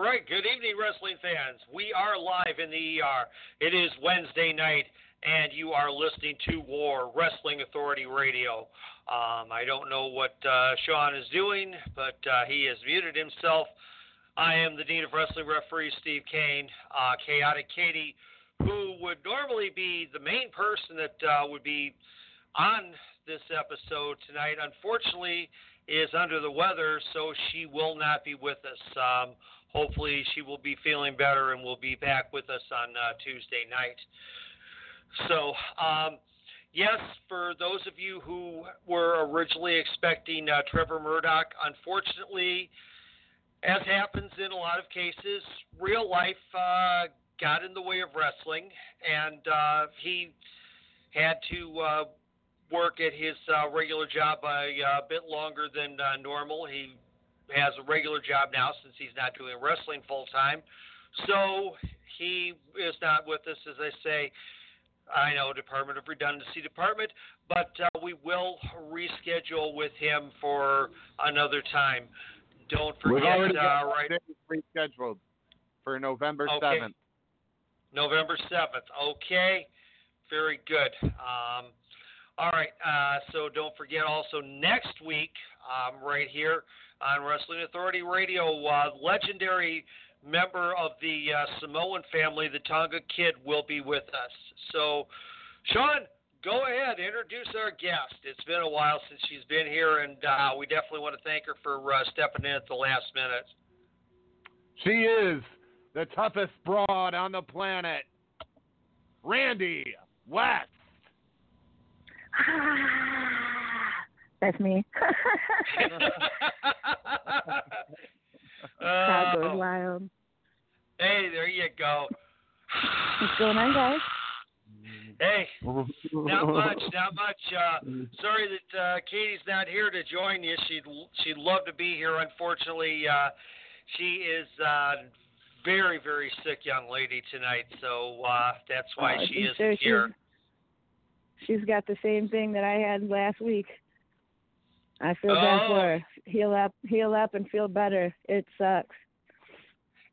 All right. Good evening, wrestling fans. We are live in the ER. It is Wednesday night, and you are listening to War Wrestling Authority Radio. Um, I don't know what uh, Sean is doing, but uh, he has muted himself. I am the Dean of Wrestling Referee, Steve Kane. Uh, Chaotic Katie, who would normally be the main person that uh, would be on this episode tonight, unfortunately is under the weather, so she will not be with us. Um, hopefully, she will be feeling better and will be back with us on uh, Tuesday night. So, um, yes, for those of you who were originally expecting uh, Trevor Murdoch, unfortunately, as happens in a lot of cases, real life uh, got in the way of wrestling, and uh, he had to uh, work at his uh, regular job a uh, bit longer than normal. He has a regular job now since he's not doing wrestling full time. So he is not with us, as I say. I know Department of Redundancy Department, but uh, we will reschedule with him for another time. Don't forget. We've already uh, right? rescheduled for November Okay. 7th. November 7th. Okay. Very good. Um, all right. Uh, so don't forget also next week, um, right here on Wrestling Authority Radio, uh, legendary member of the uh, Samoan family, the Tonga Kid, will be with us. So, Sean, go ahead, introduce our guest. It's been a while since she's been here, and uh, we definitely want to thank her for uh, stepping in at the last minute. She is the toughest broad on the planet, Randi West. That's me. Crowd goes Oh. wild. Hey, there you go. What's going on, guys? Hey, not much, not much. Uh, sorry that uh, Katie's not here to join you. She'd she'd love to be here. Unfortunately, uh, she is uh, very very sick young lady tonight, so uh, that's why Oh, she isn't sure here. She's, got the same thing that I had last week. I feel bad Oh. for her. Heal up, heal up, and feel better. It sucks.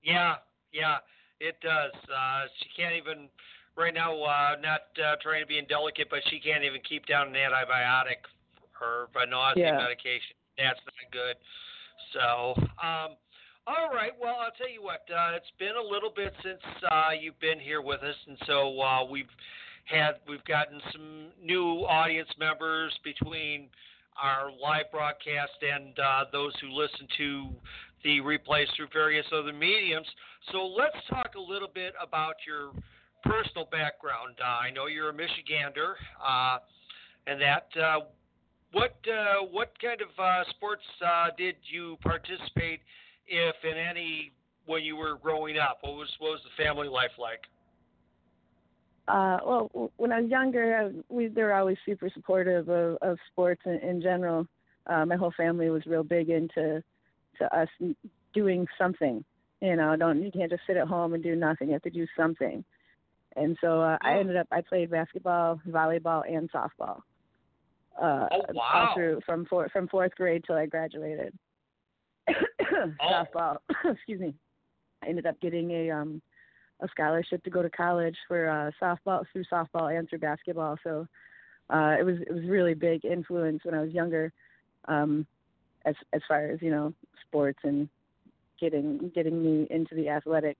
Yeah, yeah, it does. Uh, she can't even right now. Uh, not uh, trying to be indelicate, but she can't even keep down an antibiotic or a nausea Yeah. medication. That's not good. So, um, all right. Well, I'll tell you what. Uh, it's been a little bit since uh, you've been here with us, and so uh, we've had we've gotten some new audience members between our live broadcast and uh, those who listen to the replays through various other mediums. So let's talk a little bit about your personal background. Uh, I know you're a Michigander, uh, and that. Uh, what uh, what kind of uh, sports did you participate, if in any, when you were growing up? What was what was the family life like? Uh, well, when I was younger, I, we they were always super supportive of, of sports in, in general. Uh, my whole family was real big into to us doing something. You know, don't you can't just sit at home and do nothing. You have to do something. And so uh, I ended up I played basketball, volleyball, and softball. Uh, Oh, wow. All through from four, from fourth grade till I graduated. Oh. Softball. Excuse me. I ended up getting a um a scholarship to go to college for uh softball through softball and through basketball. So uh it was it was really big influence when I was younger, um as as far as, you know, sports and getting getting me into the athletic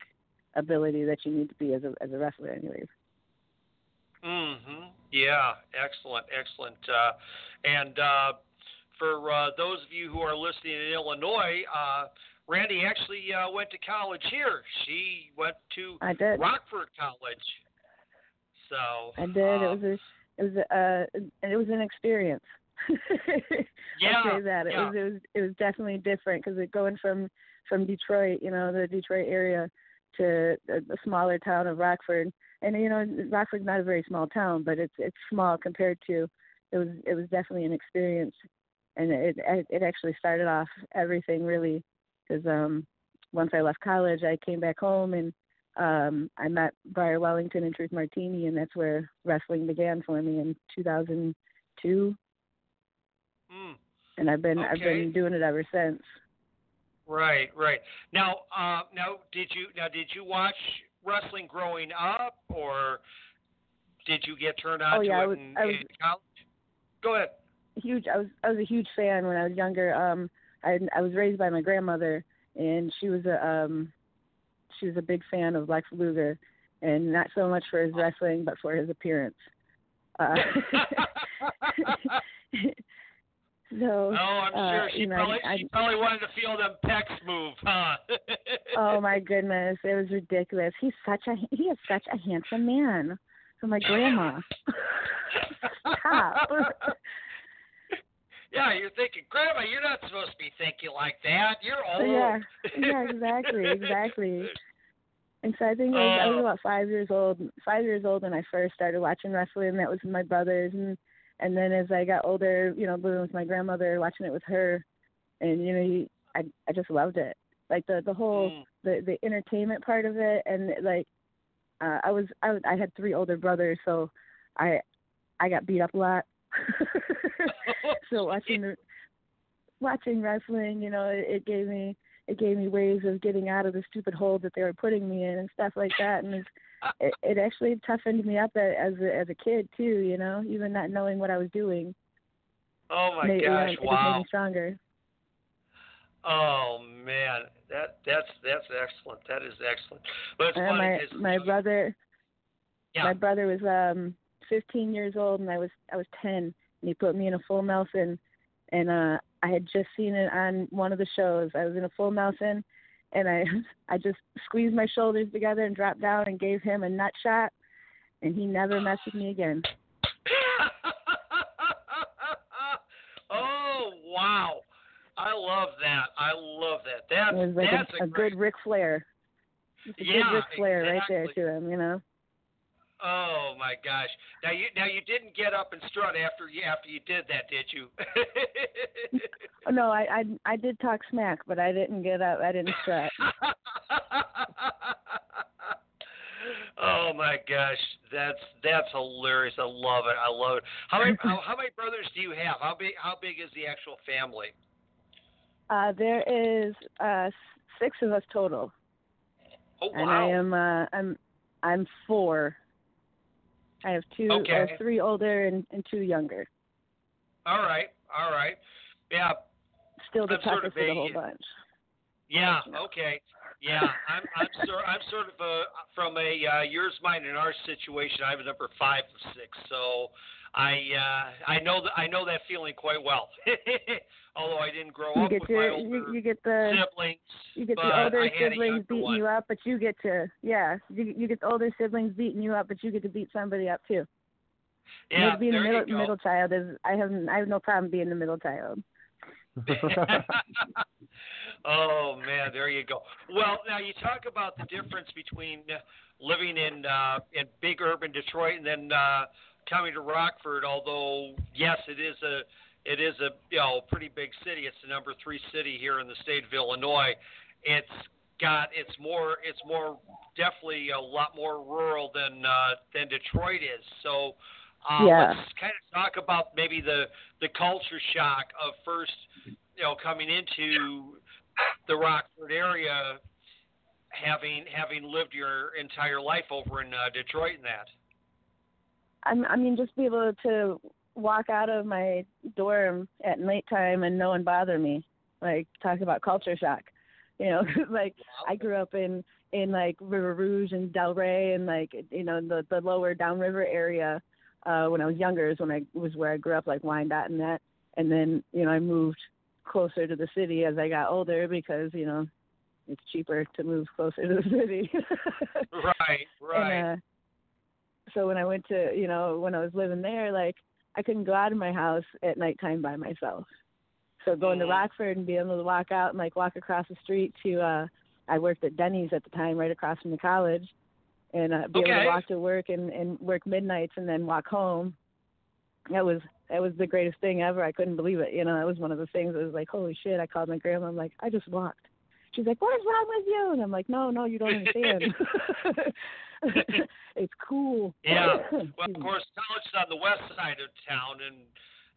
ability that you need to be as a as a wrestler anyways. Mm-hmm. Yeah, excellent, excellent. Uh, and uh, for uh, those of you who are listening in Illinois, uh, Randi actually uh, went to college here. She went to I did. Rockford College. So I did. it um, was a it was a, uh it was an experience. Yeah, I'll say that. It yeah. was it was it was definitely different because going from from Detroit, you know, the Detroit area to the, the smaller town of Rockford, and you know, Rockford's not a very small town, but it's it's small compared to. It was it was definitely an experience, and it it, it actually started off everything really, because um once I left college, I came back home and um I met Briar Wellington and Truth Martini, and that's where wrestling began for me in 2002, mm, and I've been I've been doing it ever since. right, right. Now, uh, now, did you now did you watch wrestling growing up, or did you get turned on Oh, to yeah, it I was- in, I was- in college? Go ahead. huge I was I was a huge fan when I was younger. Um I I was raised by my grandmother and she was a um she was a big fan of Lex Luger and not so much for his wrestling but for his appearance. Uh so Oh, I'm uh, sure she you know, probably I- she probably wanted to feel them pecs move, huh? oh my goodness, it was ridiculous. He's such a he is such a handsome man. So my grandma. Stop. Yeah, you're thinking, Grandma, you're not supposed to be thinking like that. You're old. Yeah, yeah, exactly, exactly. And so I think I was, I was about five years old. Five years old when I first started watching wrestling. And that was with my brothers, and and then as I got older, you know, living with my grandmother, watching it with her, and you know, you, I I just loved it. Like the the whole Mm. the the entertainment part of it, and like uh, I was I I had three older brothers, so I I got beat up a lot. so watching the watching wrestling, you know, it, it gave me it gave me ways of getting out of the stupid hole that they were putting me in and stuff like that. And it's, it, it actually toughened me up as a, as a kid too, you know, even not knowing what I was doing. Oh my made, you know, gosh! just made wow. me stronger. Oh man, that that's that's excellent. That is excellent. But it's And funny my 'cause- my brother yeah. my brother was um 15 years old and I was I was 10 and he put me in a full Nelson and uh I had just seen it on one of the shows. I was in a full Nelson and I I just squeezed my shoulders together and dropped down and gave him a nut shot and he never messed with me again. oh wow! I love that. I love that. That's It was like that's a, a great. good Ric Flair. It's a Yeah, good Ric Flair right there to him, you know. Oh my gosh! Now you now you didn't get up and strut after you after you did that, did you? No, I, I I did talk smack, but I didn't get up. I didn't strut. oh my gosh, that's that's hilarious. I love it. I love it. How many how, how many brothers do you have? How big how big is the actual family? Uh, there is uh, six of us total, Oh and I am uh, I'm I'm four. I have two, Okay. uh, three older and, and two younger. All right, all right. Yeah, Still the I'm sort of toughest of the whole bunch. Yeah. Okay. Yeah. I'm. I'm sort. I'm sort of a from a uh, yours, mine, and our situation. I'm number five of six, so I. Uh, I know that. I know that feeling quite well. Although I didn't grow You up get with your my older you, you get the siblings, you get the older siblings beating one. you up, but you get to yeah you you get the older siblings beating you up, but you get to beat somebody up too. Yeah. being the middle middle child is I have I have no problem being the middle child. oh man, there you go. Well, now you talk about the difference between living in uh, in big urban Detroit and then uh, coming to Rockford. Although yes, it is a it is a you know pretty big city. It's the number three city here in the state of Illinois. It's got it's more it's more definitely a lot more rural than uh, than Detroit is. So. Uh, Yeah. Let's kind of talk about maybe the the culture shock of first, you know, coming into the Rockford area, having having lived your entire life over in uh, Detroit and that. I'm, I mean, just be able to walk out of my dorm at nighttime and no one bother me. Like talk about culture shock, you know. like I grew up in in like River Rouge and Delray and like you know the the lower downriver area uh when I was younger is when I was where I grew up like Wyandotte and that. And then you know I moved closer to the city as I got older because you know it's cheaper to move closer to the city. Right, right. And, uh, so when I went to, you know, when I was living there, like I couldn't go out of my house at nighttime by myself. So going to Rockford and being able to walk out and like walk across the street to, uh, I worked at Denny's at the time, right across from the college, and uh, be able to walk to work and and work midnights and then walk home. That was that was the greatest thing ever. I couldn't believe it. You know, that was one of the things. that was like, holy shit! I called my grandma. I'm like, I just walked. She's like, what is wrong with you? And I'm like, no, no, you don't understand. it's cool. Yeah. Well, of course, college is on the west side of town, and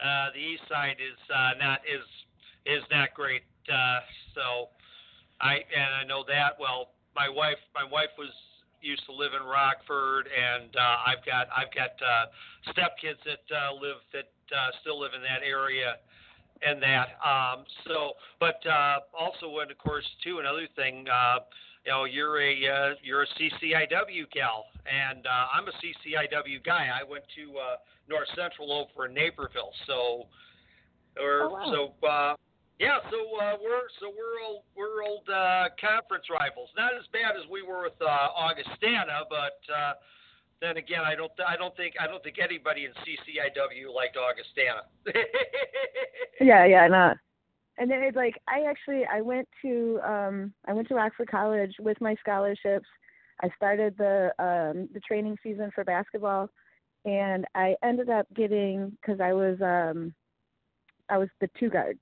uh, the east side is uh, not is is not great. Uh, so, I and I know that. Well, my wife my wife was used to live in Rockford, and uh, I've got I've got uh, stepkids that uh, live that uh, still live in that area. And that, um, so, but uh, also, and of course, too, another thing, uh, you know, you're a uh, you're a CCIW gal, and uh, I'm a CCIW guy. I went to uh, North Central over in Naperville, so or Oh, wow. so uh, yeah, so uh, we're so we're old we're old uh, conference rivals. Not as bad as we were with uh, Augustana, but uh, then again, I don't I don't think I don't think anybody in CCIW liked Augustana. Yeah, yeah, no. And then it's like I actually I went to um I went to Rockford College with my scholarships. I started the um the training season for basketball and I ended up getting cuz I was um I was the two guard.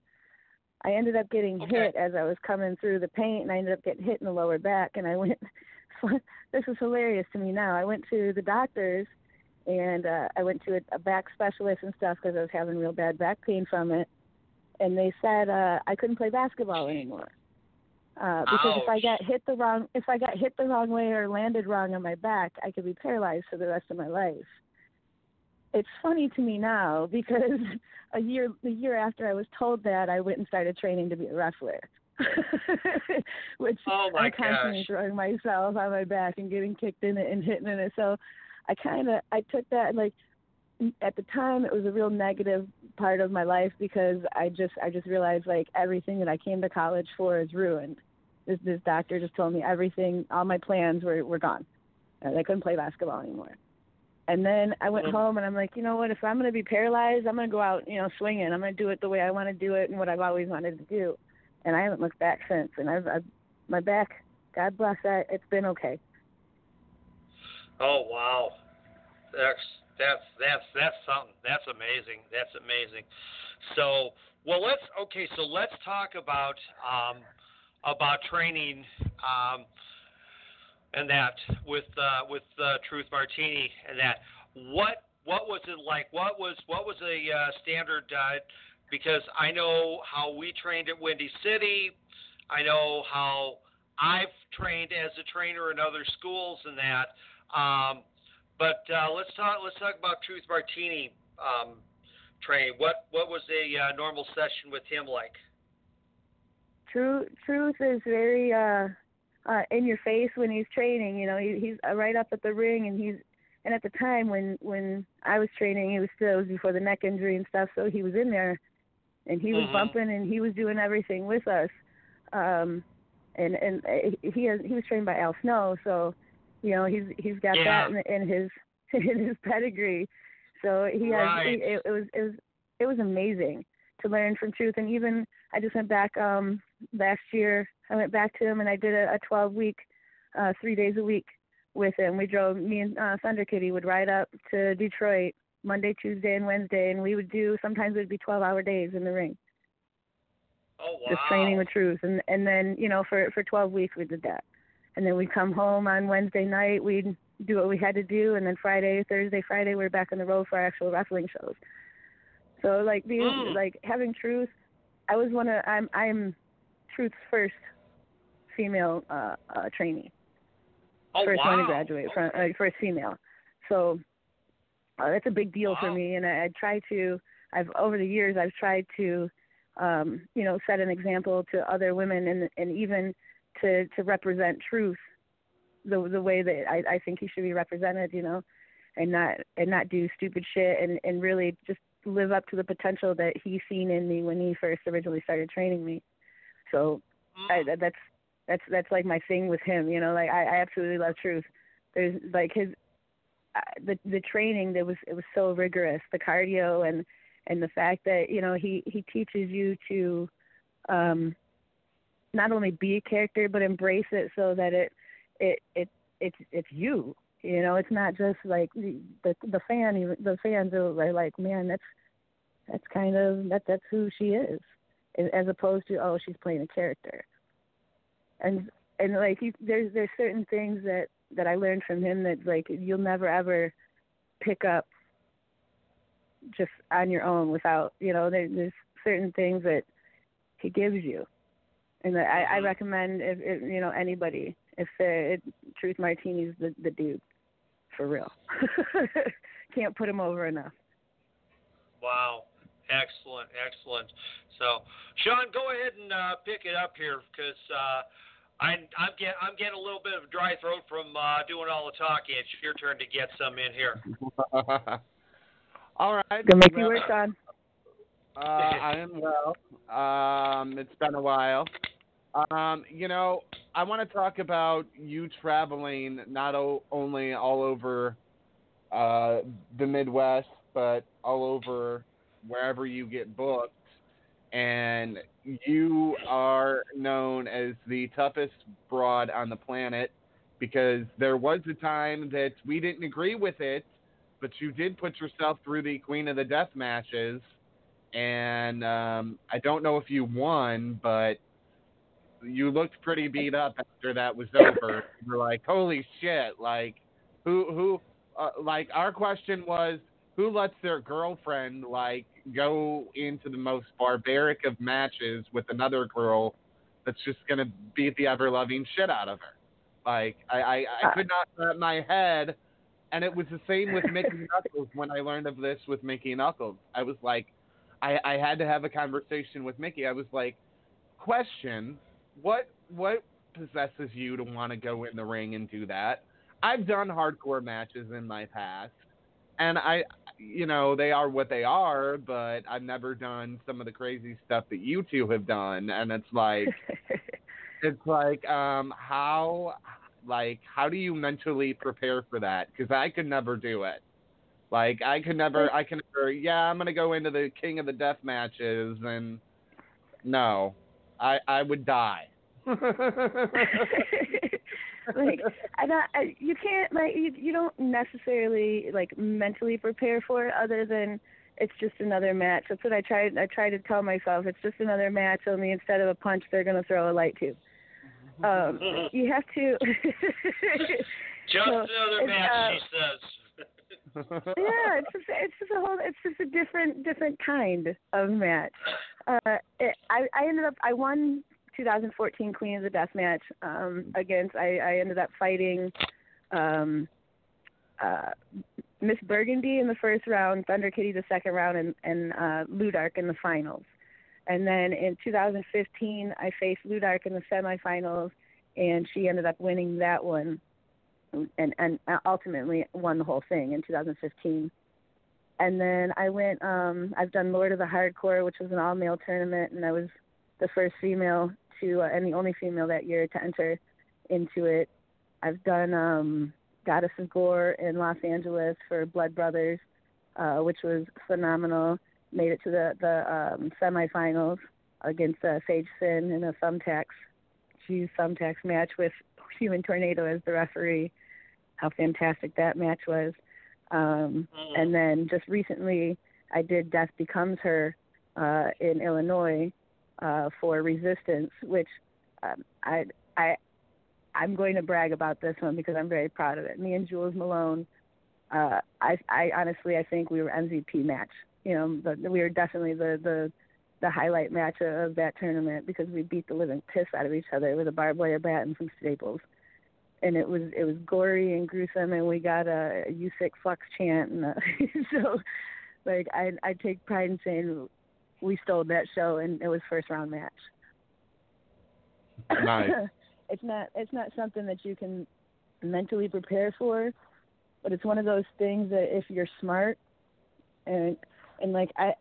I ended up getting Okay. hit as I was coming through the paint and I ended up getting hit in the lower back and I went this is hilarious to me now. I went to the doctors and uh I went to a, a back specialist and stuff because I was having real bad back pain from it and they said uh I couldn't play basketball anymore. Uh because if I got hit the wrong if I got hit the wrong way or landed wrong on my back, I could be paralyzed for the rest of my life. It's funny to me now because a year the year after I was told that I went and started training to be a wrestler. Which Oh, I'm constantly gosh. throwing myself on my back and getting kicked in it and hitting in it. So I kind of I took that and like at the time it was a real negative part of my life because I just I just realized like everything that I came to college for is ruined. This this doctor just told me everything, all my plans were were gone. And I couldn't play basketball anymore. And then I went Mhm. home and I'm like, you know what? If I'm gonna be paralyzed, I'm gonna go out, you know, swinging. I'm gonna do it the way I want to do it and what I've always wanted to do. And I haven't looked back since. And I've, I've my back God bless that. It's been okay. Oh wow, that's that's that's that's something. That's amazing. That's amazing. So well, let's okay. So let's talk about um, about training um, and that with uh, with uh, Truth Martini and that. What what was it like? What was what was a uh, standard? Uh, because I know how we trained at Windy City. I know how I've trained as a trainer in other schools and that. Um, but uh, let's talk. Let's talk about Truth Martini um, training. What what was a uh, normal session with him like? Truth truth is very uh, uh, in your face when he's training. You know, he, he's uh, right up at the ring, and he's and at the time when when I was training, he was still it was before the neck injury and stuff, so he was in there, and he was Mhm. bumping and he was doing everything with us. Um, and and uh, he has he was trained by Al Snow, so you know he's he's got Yeah. that in, in his in his pedigree. So he has Right. it, it was it was it was amazing to learn from Truth, and even I just went back um last year. I went back to him and I did a, a 12 week, uh, three days a week with him. We drove me and uh, Thunder Kitty would ride up to Detroit Monday, Tuesday, and Wednesday, and we would do sometimes it would be 12 hour days in the ring, Oh wow. just training with Truth, and and then you know for for 12 weeks we did that, and then we'd come home on Wednesday night. We'd do what we had to do, and then Friday, Thursday, Friday we were back on the road for our actual wrestling shows. So like being Mm. like having Truth, I was one of I'm I'm Truth's first female uh, uh trainee oh first wow. one to graduate from uh, first female. So uh, that's a big deal for me, and I, I try to. I've over the years I've tried to, um, you know, set an example to other women, and and even to to represent truth, the the way that I, I think he should be represented, you know, and not and not do stupid shit, and and really just live up to the potential that he seen in me when he first originally started training me. So I, Mm. that- that's that's that's like my thing with him. You know, like I, I absolutely love truth. There's like his uh, the the training that was it was so rigorous, the cardio and and the fact that you know he he teaches you to um not only be a character but embrace it so that it it it it's it's you. You know, it's not just like the the, fan. The fans are like, man, that's that's kind of that that's who she is, as opposed to oh she's playing a character and and like he, there's there's certain things that that I learned from him that like you'll never ever pick up just on your own without you know there, there's certain things that he gives you and I, I Mhm. recommend if, if you know anybody if uh, it, Truth Martini's the the dude for real can't put him over enough Wow. Excellent, excellent. So, Sean, go ahead and uh, pick it up here because uh, I'm I'm get I'm getting a little bit of a dry throat from uh, doing all the talking. It's your turn to get some in here. All right. gonna make you work Sean Uh, I am well. Um, it's been a while. Um, you know, I want to talk about you traveling not o- only all over uh, the Midwest, but all over wherever you get booked. And you are known as the toughest broad on the planet because there was a time that we didn't agree with it, but you did put yourself through the Queen of the Death matches and um, I don't know if you won, but you looked pretty beat up after that was over. You were like, "Holy shit!" Like, who who? Uh, like, our question was, who lets their girlfriend like go into the most barbaric of matches with another girl that's just gonna beat the ever loving shit out of her? Like, I I, I could not wrap my head. And it was the same with Mickie Knuckles when I learned of this with Mickie Knuckles. I was like, I, I had to have a conversation with Mickie. I was like, question, what what possesses you to want to go in the ring and do that? I've done hardcore matches in my past, and I, you know, they are what they are, but I've never done some of the crazy stuff that you two have done, and it's like, it's like, um, how, like, how do you mentally prepare for that? Because I could never do it. Like I could never, I can never. Yeah, I'm gonna go into the King of the Death matches, and no, I I would die. like I don't, I, you can't like you, you don't necessarily like mentally prepare for it other than it's just another match. That's what I tried. I try to tell myself it's just another match. Only instead of a punch, they're gonna throw a light tube. Um, you have to. Just So, another match, uh, she says. Yeah, it's just it's just a whole it's just a different different kind of match. Uh, it, I I ended up I won 2014 Queen of the Death match um, against I I ended up fighting um, uh, Miss Burgundy in the first round, Thunder Kitty the second round, and and uh, Ludark in the finals. And then in 2015, I faced Ludark in the semifinals, and she ended up winning that one and and ultimately won the whole thing in 2015. And then I went. um I've done Lord of the Hardcore, which was an all male tournament, and I was the first female to uh, and the only female that year to enter into it. I've done um Goddess of Gore in Los Angeles for Blood Brothers, uh, which was phenomenal. Made it to the the um, semifinals against uh, Sage Sin in a thumbtacks, Hughes thumbtacks match with Human Tornado as the referee. How fantastic that match was! Um, Mm. and then just recently, I did Death Becomes Her uh, in Illinois uh, for Resistance, which um, I I I'm going to brag about this one because I'm very proud of it. Me and Jewells Malone, uh, I I honestly I think we were MVP match. You know, the, we were definitely the the the highlight match of that tournament because we beat the living piss out of each other with a barbed wire bat and some staples. And it was it was gory and gruesome, and we got a, a U6 Flux chant, and uh so like I I take pride in saying we stole that show, and it was first round match. Nice. it's not it's not something that you can mentally prepare for, but it's one of those things that if you're smart and and like I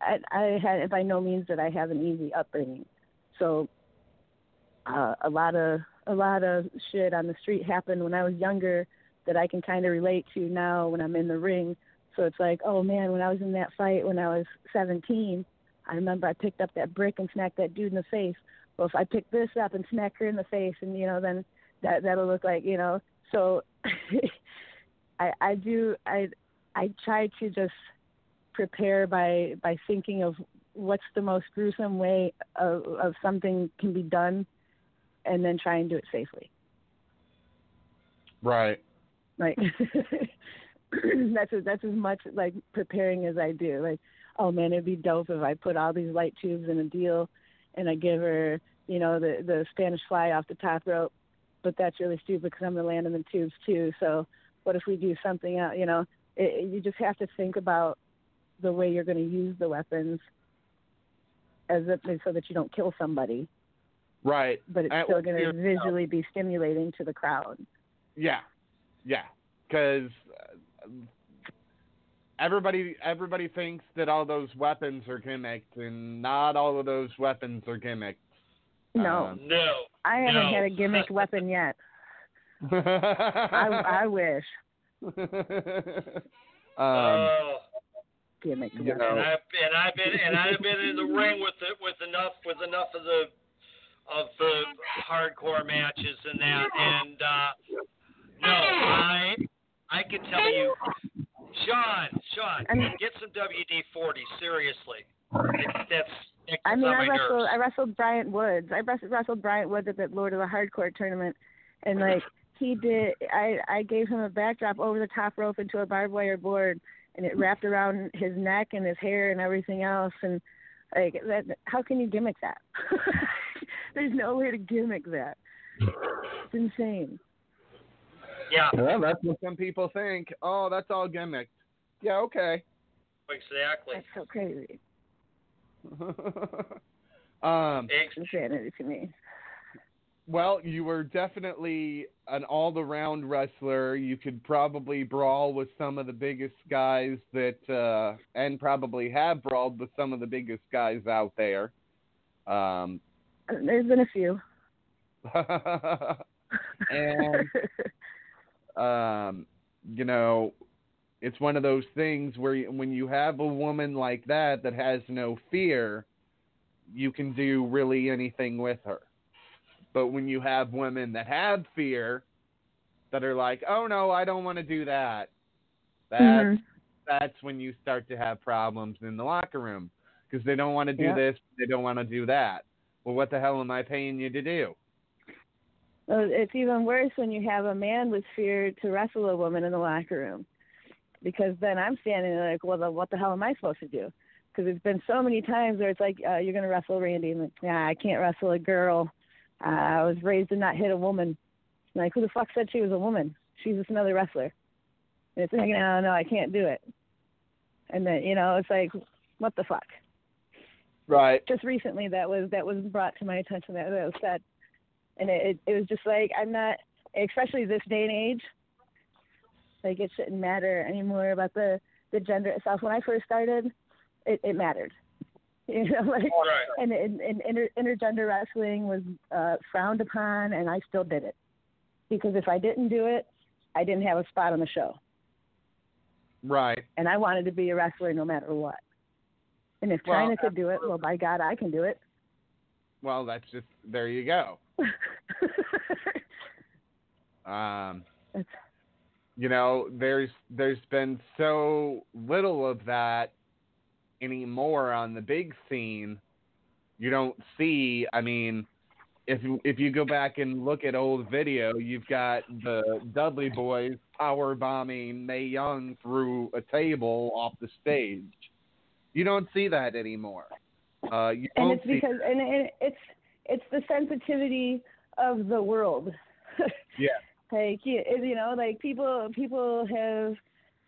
I I had by no means that I have an easy upbringing. So uh, a lot of a lot of shit on the street happened when I was younger that I can kind of relate to now when I'm in the ring. So it's like, oh man, when I was in that fight when I was 17, I remember I picked up that brick and smacked that dude in the face. Well, if I pick this up and smack her in the face, and you know, then that that'll look like you know. So I I do I I try to just prepare by by thinking of what's the most gruesome way of, of something can be done, and then try and do it safely. Right. Like that's as, that's as much like preparing as I do. Like, oh man, it'd be dope if I put all these light tubes in a deal, and I give her, you know, the the Spanish fly off the top rope. But that's really stupid because I'm gonna land in the tubes too. So what if we do something else? You know, it, you just have to think about the way you're going to use the weapons as if, so that you don't kill somebody, Right. but it's And still going to visually be stimulating to the crowd. Yeah, yeah, because everybody everybody thinks that all those weapons are gimmicked, and not all of those weapons are gimmicked. No, Um, No. I haven't no. had a gimmick weapon yet. I, I wish um, oh. gimmick you know- and I've and I've been and I've been in the ring with it with enough with enough of the of the hardcore matches and that and uh no I I can tell you Sean Sean I mean- get some WD forty seriously it, that's it I mean, I wrestled. nerves. I wrestled Bryant Woods. I wrestled, wrestled Bryant Woods at the Lord of the Hardcore tournament, and like he did, I I gave him a backdrop over the top rope into a barbed wire board, and it wrapped around his neck and his hair and everything else, and like that. How can you gimmick that? There's no way to gimmick that. It's insane. yeah well, that's what some people think. Oh, that's all gimmicked. Yeah, okay. exactly That's so crazy. um, Ex- Insanity to me. well, you were definitely an all-around wrestler. You could probably brawl with some of the biggest guys that, uh, and probably have brawled with some of the biggest guys out there. Um, There's been a few. and um, you know, it's one of those things where you, when you have a woman like that that has no fear, you can do really anything with her. But when you have women that have fear, that are like, "Oh no, I don't want to do that." That's Mhm. that's when you start to have problems in the locker room because they don't want to do Yeah. this, they don't want to do that. Well, what the hell am I paying you to do? Well, it's even worse when you have a man with fear to wrestle a woman in the locker room, because then I'm standing there like, well, what the hell am I supposed to do? Because it's been so many times where it's like, uh, you're gonna wrestle Randi, and like, yeah, I can't wrestle a girl. Uh, I was raised to not hit a woman. Like, who the fuck said she was a woman? She's just another wrestler. And it's like, no, no, I can't do it. And then you know, it's like, what the fuck? Right. just recently that was that was brought to my attention that, that was said and it, it it was just like i'm not especially this day and age like it shouldn't matter anymore about the the gender itself when i first started it it mattered you know like Right. and, and, and inter, intergender wrestling was uh frowned upon and i still did it because if i didn't do it i didn't have a spot on the show Right. and i wanted to be a wrestler no matter what and if Well, Chyna could do it well by god i can do it Well, that's just there you go. Um, you know, there's there's been so little of that anymore on the big scene. You don't see. I mean, if if you go back and look at old video, you've got the Dudley Boys power bombing Mae Young through a table off the stage. You don't see that anymore. Uh, you and it's see because and, and it's it's the sensitivity of the world yeah. like you, you know like people people have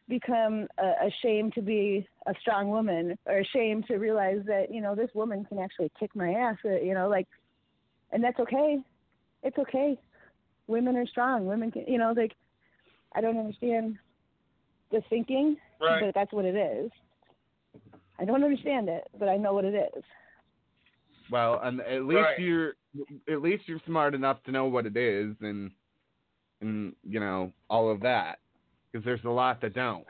become uh, ashamed to be a strong woman or ashamed to realize that you know this woman can actually kick my ass uh, you know like and that's okay it's okay women are strong women can you know like i don't understand the thinking Right. but that's what it is i don't understand it but i know what it is Well, and at least Right. you're at least you're smart enough to know what it is and and you know all of that because there's a lot that don't.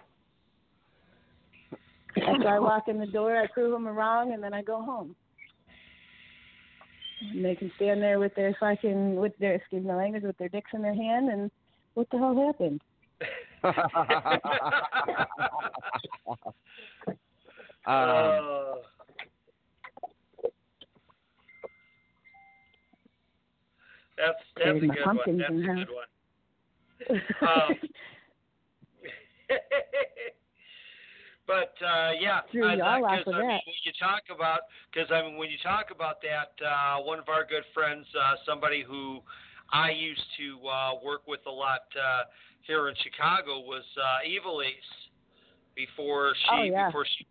After I walk in the door, I prove them wrong, and then I go home. And they can stand there with their fucking, with their, excuse my language, with their dicks in their hand, and what the hell happened? um, Uh, that's that's a good one. That's a good one. Um, but uh, yeah, Threw I, you all because I mean, when you talk about, because I mean, when you talk about that, uh, one of our good friends, uh, somebody who I used to uh, work with a lot uh, here in Chicago was uh, Ivelisse before she Oh, yeah. before she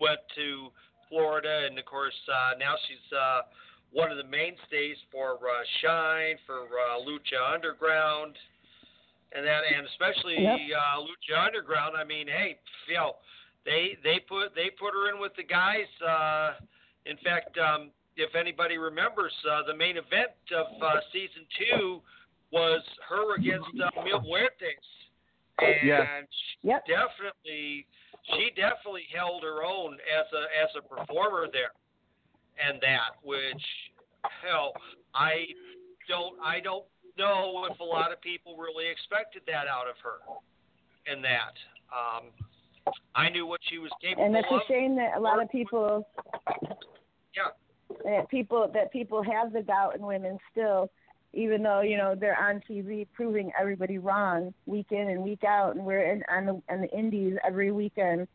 went to Florida, and of course uh, now she's uh, one of the mainstays for uh, Shine, for uh, Lucha Underground, and that, and especially Yep. uh, Lucha Underground. I mean, hey, you know, they they put they put her in with the guys. Uh, in fact, um, if anybody remembers, uh, the main event of uh, season two was her against uh, Mil Muertes, and Yeah. she Yep. definitely she definitely held her own as a as a performer there, and that which hell I don't I don't know if a lot of people really expected that out of her, and that um, I knew what she was capable of. and it's a shame that a lot of people, Yeah. that people that people have the doubt in women still, even though you know they're on TV proving everybody wrong week in and week out, and we're in, on the on the indies every weekend.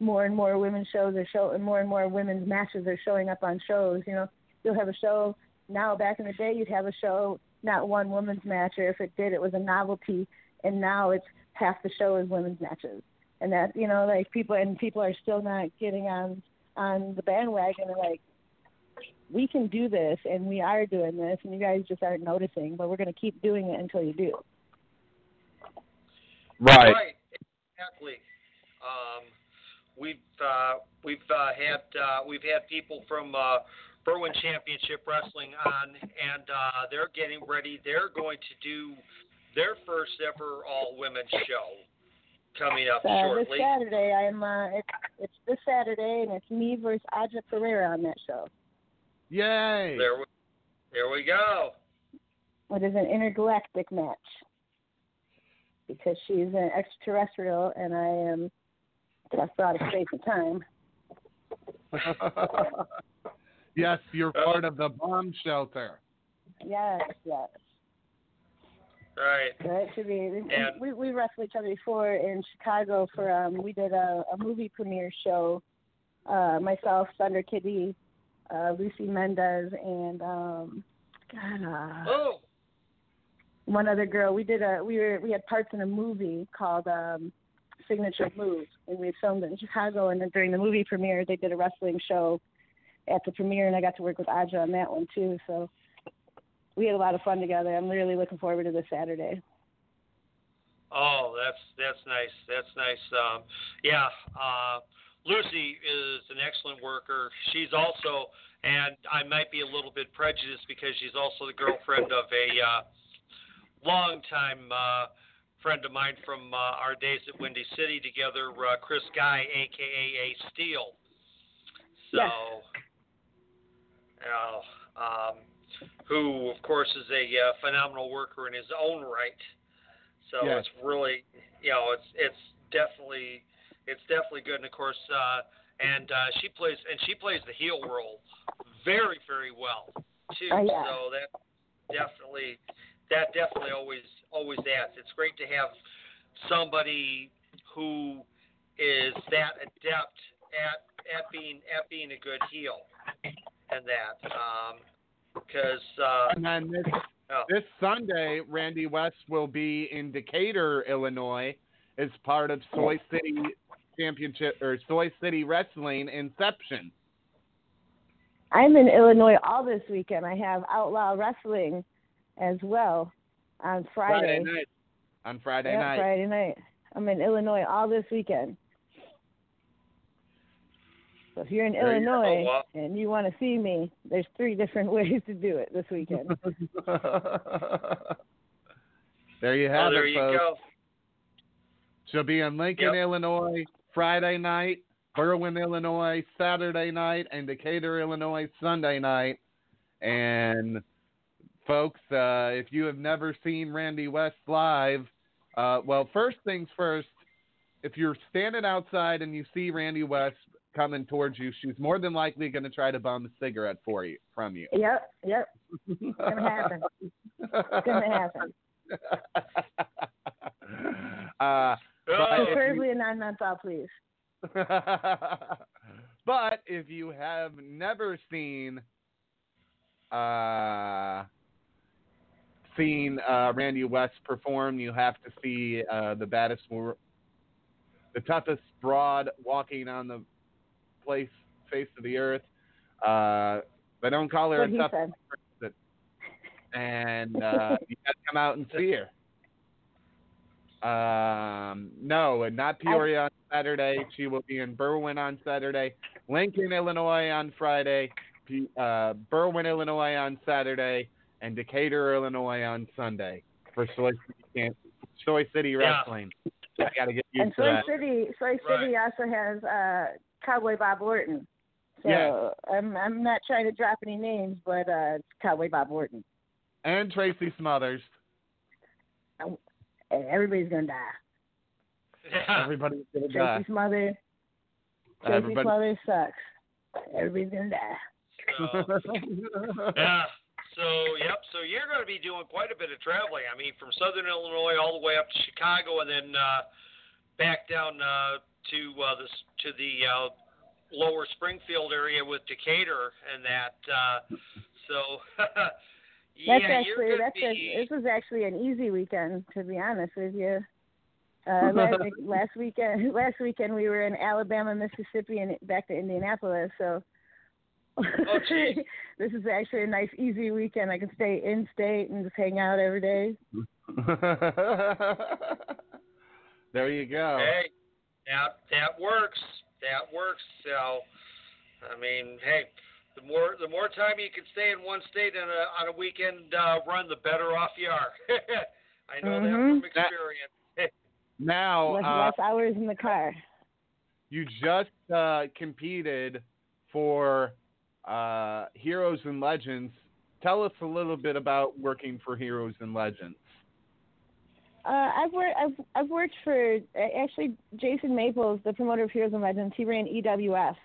More and more women's shows are show, and more and more women's matches are showing up on shows. You know, you'll have a show now. Back in the day, you'd have a show not one women's match, or if it did, it was a novelty. And now it's half the show is women's matches, and that you know, like people and people are still not getting on on the bandwagon. And like, we can do this, and we are doing this, and you guys just aren't noticing. But we're going to keep doing it until you do. right. exactly. Um, we've uh, we've uh, had uh, we've had people from uh, Berwyn Championship Wrestling on, and uh, they're getting ready. They're going to do their first ever all women's show coming up Uh, this. Saturday, I'm. Uh, it's it's this Saturday, and it's me versus Aja Perera on that show. Yay. There, we, there we go. It is an intergalactic match. because she's an extraterrestrial and I am just out of space and time. yes, you're part of the bomb shelter. Yes, yes. Right. So it should be. And- we we wrestled each other before in Chicago for um we did a, a movie premiere show. Uh, myself, Thunder Kitty, uh, Lucy Mendez, and um, God, uh, Oh. one other girl. We did a we were we had parts in a movie called um Signature Move, and we filmed it in Chicago. And then during the movie premiere, they did a wrestling show at the premiere, and I got to work with Aja on that one too. So we had a lot of fun together. I'm really looking forward to this Saturday. Oh, that's that's nice. That's nice. Um, yeah, uh, Lucy is an excellent worker. She's also, and I might be a little bit prejudiced because she's also the girlfriend of a uh, longtime uh, friend of mine from uh, our days at Windy City together, uh, Chris Guy, aka Ace Steel. So, Yes. you know, um, who of course is a uh, phenomenal worker in his own right. So Yes. it's really, you know, it's it's definitely it's definitely good. And of course, uh, and uh, she plays and she plays the heel role very very well too. Oh, yeah. So that definitely that definitely always always adds. It's great to have somebody who is that adept at at being at being a good heel and that because uh, And then this oh, this Sunday, Randi West will be in Decatur, Illinois, as part of Soy City Championship or Soy City Wrestling Inception. I'm in Illinois all this weekend. I have Outlaw Wrestling as well on Friday. night. On Friday yeah, night. Friday night. I'm in Illinois all this weekend. So if you're in There. Illinois wow. and you want to see me, there's three different ways to do it this weekend. there you have oh, there it, you folks. go. She'll be in Lincoln, Yep. Illinois, Friday night, Berwyn, Illinois, Saturday night, and Decatur, Illinois, Sunday night. And folks, uh, if you have never seen Randi West live, uh, well, first things first, if you're standing outside and you see Randi West coming towards you, she's more than likely going to try to bum a cigarette for you from you. yep, yep. It's gonna happen. It's gonna happen. uh, but Preferably a non-menthol, please. but if you have never seen uh, seen uh, Randi West perform, you have to see uh, the baddest, the toughest broad walking on the place face of the earth. Uh, they don't call her a tough, and uh, you got to come out and see her. Um, no, and not Peoria on Saturday. She will be in Berwyn on Saturday, Lincoln, Illinois on Friday, P- uh, Berwyn, Illinois on Saturday, and Decatur, Illinois on Sunday for Soy City, Soy City Yeah. Wrestling. I got to get used And to Soy that. City, Soy City also has uh, Cowboy Bob Orton. So Yes. I'm I'm not trying to drop any names, but uh, it's Cowboy Bob Orton. And Tracy Smothers. Hey, everybody's gonna die. Everybody's gonna Tracy die. Smothers. Tracy Everybody- Smothers sucks. Everybody's gonna die. So, yeah. So, yep. So you're going to be doing quite a bit of traveling. I mean, from Southern Illinois all the way up to Chicago, and then uh, back down uh, to uh, this to the uh, lower Springfield area with Decatur and that. Uh, so, yeah, that's you're actually that's to a, this was actually an easy weekend to be honest with you. Uh, last, last weekend, last weekend we were in Alabama, Mississippi, and back to Indianapolis. So Oh, this is actually a nice, easy weekend. I can stay in state and just hang out every day. there you go. Hey, that that works. That works. So, I mean, hey, the more the more time you can stay in one state on a on a weekend uh, run, the better off you are. I know that Mhm. from experience. Now, less, uh, less hours in the car. you just uh, competed for uh, Heroes and Legends. Tell us a little bit about working for Heroes and Legends. Uh, I've worked. I've I've worked for uh, actually Jason Maples, the promoter of Heroes and Legends. He ran EWF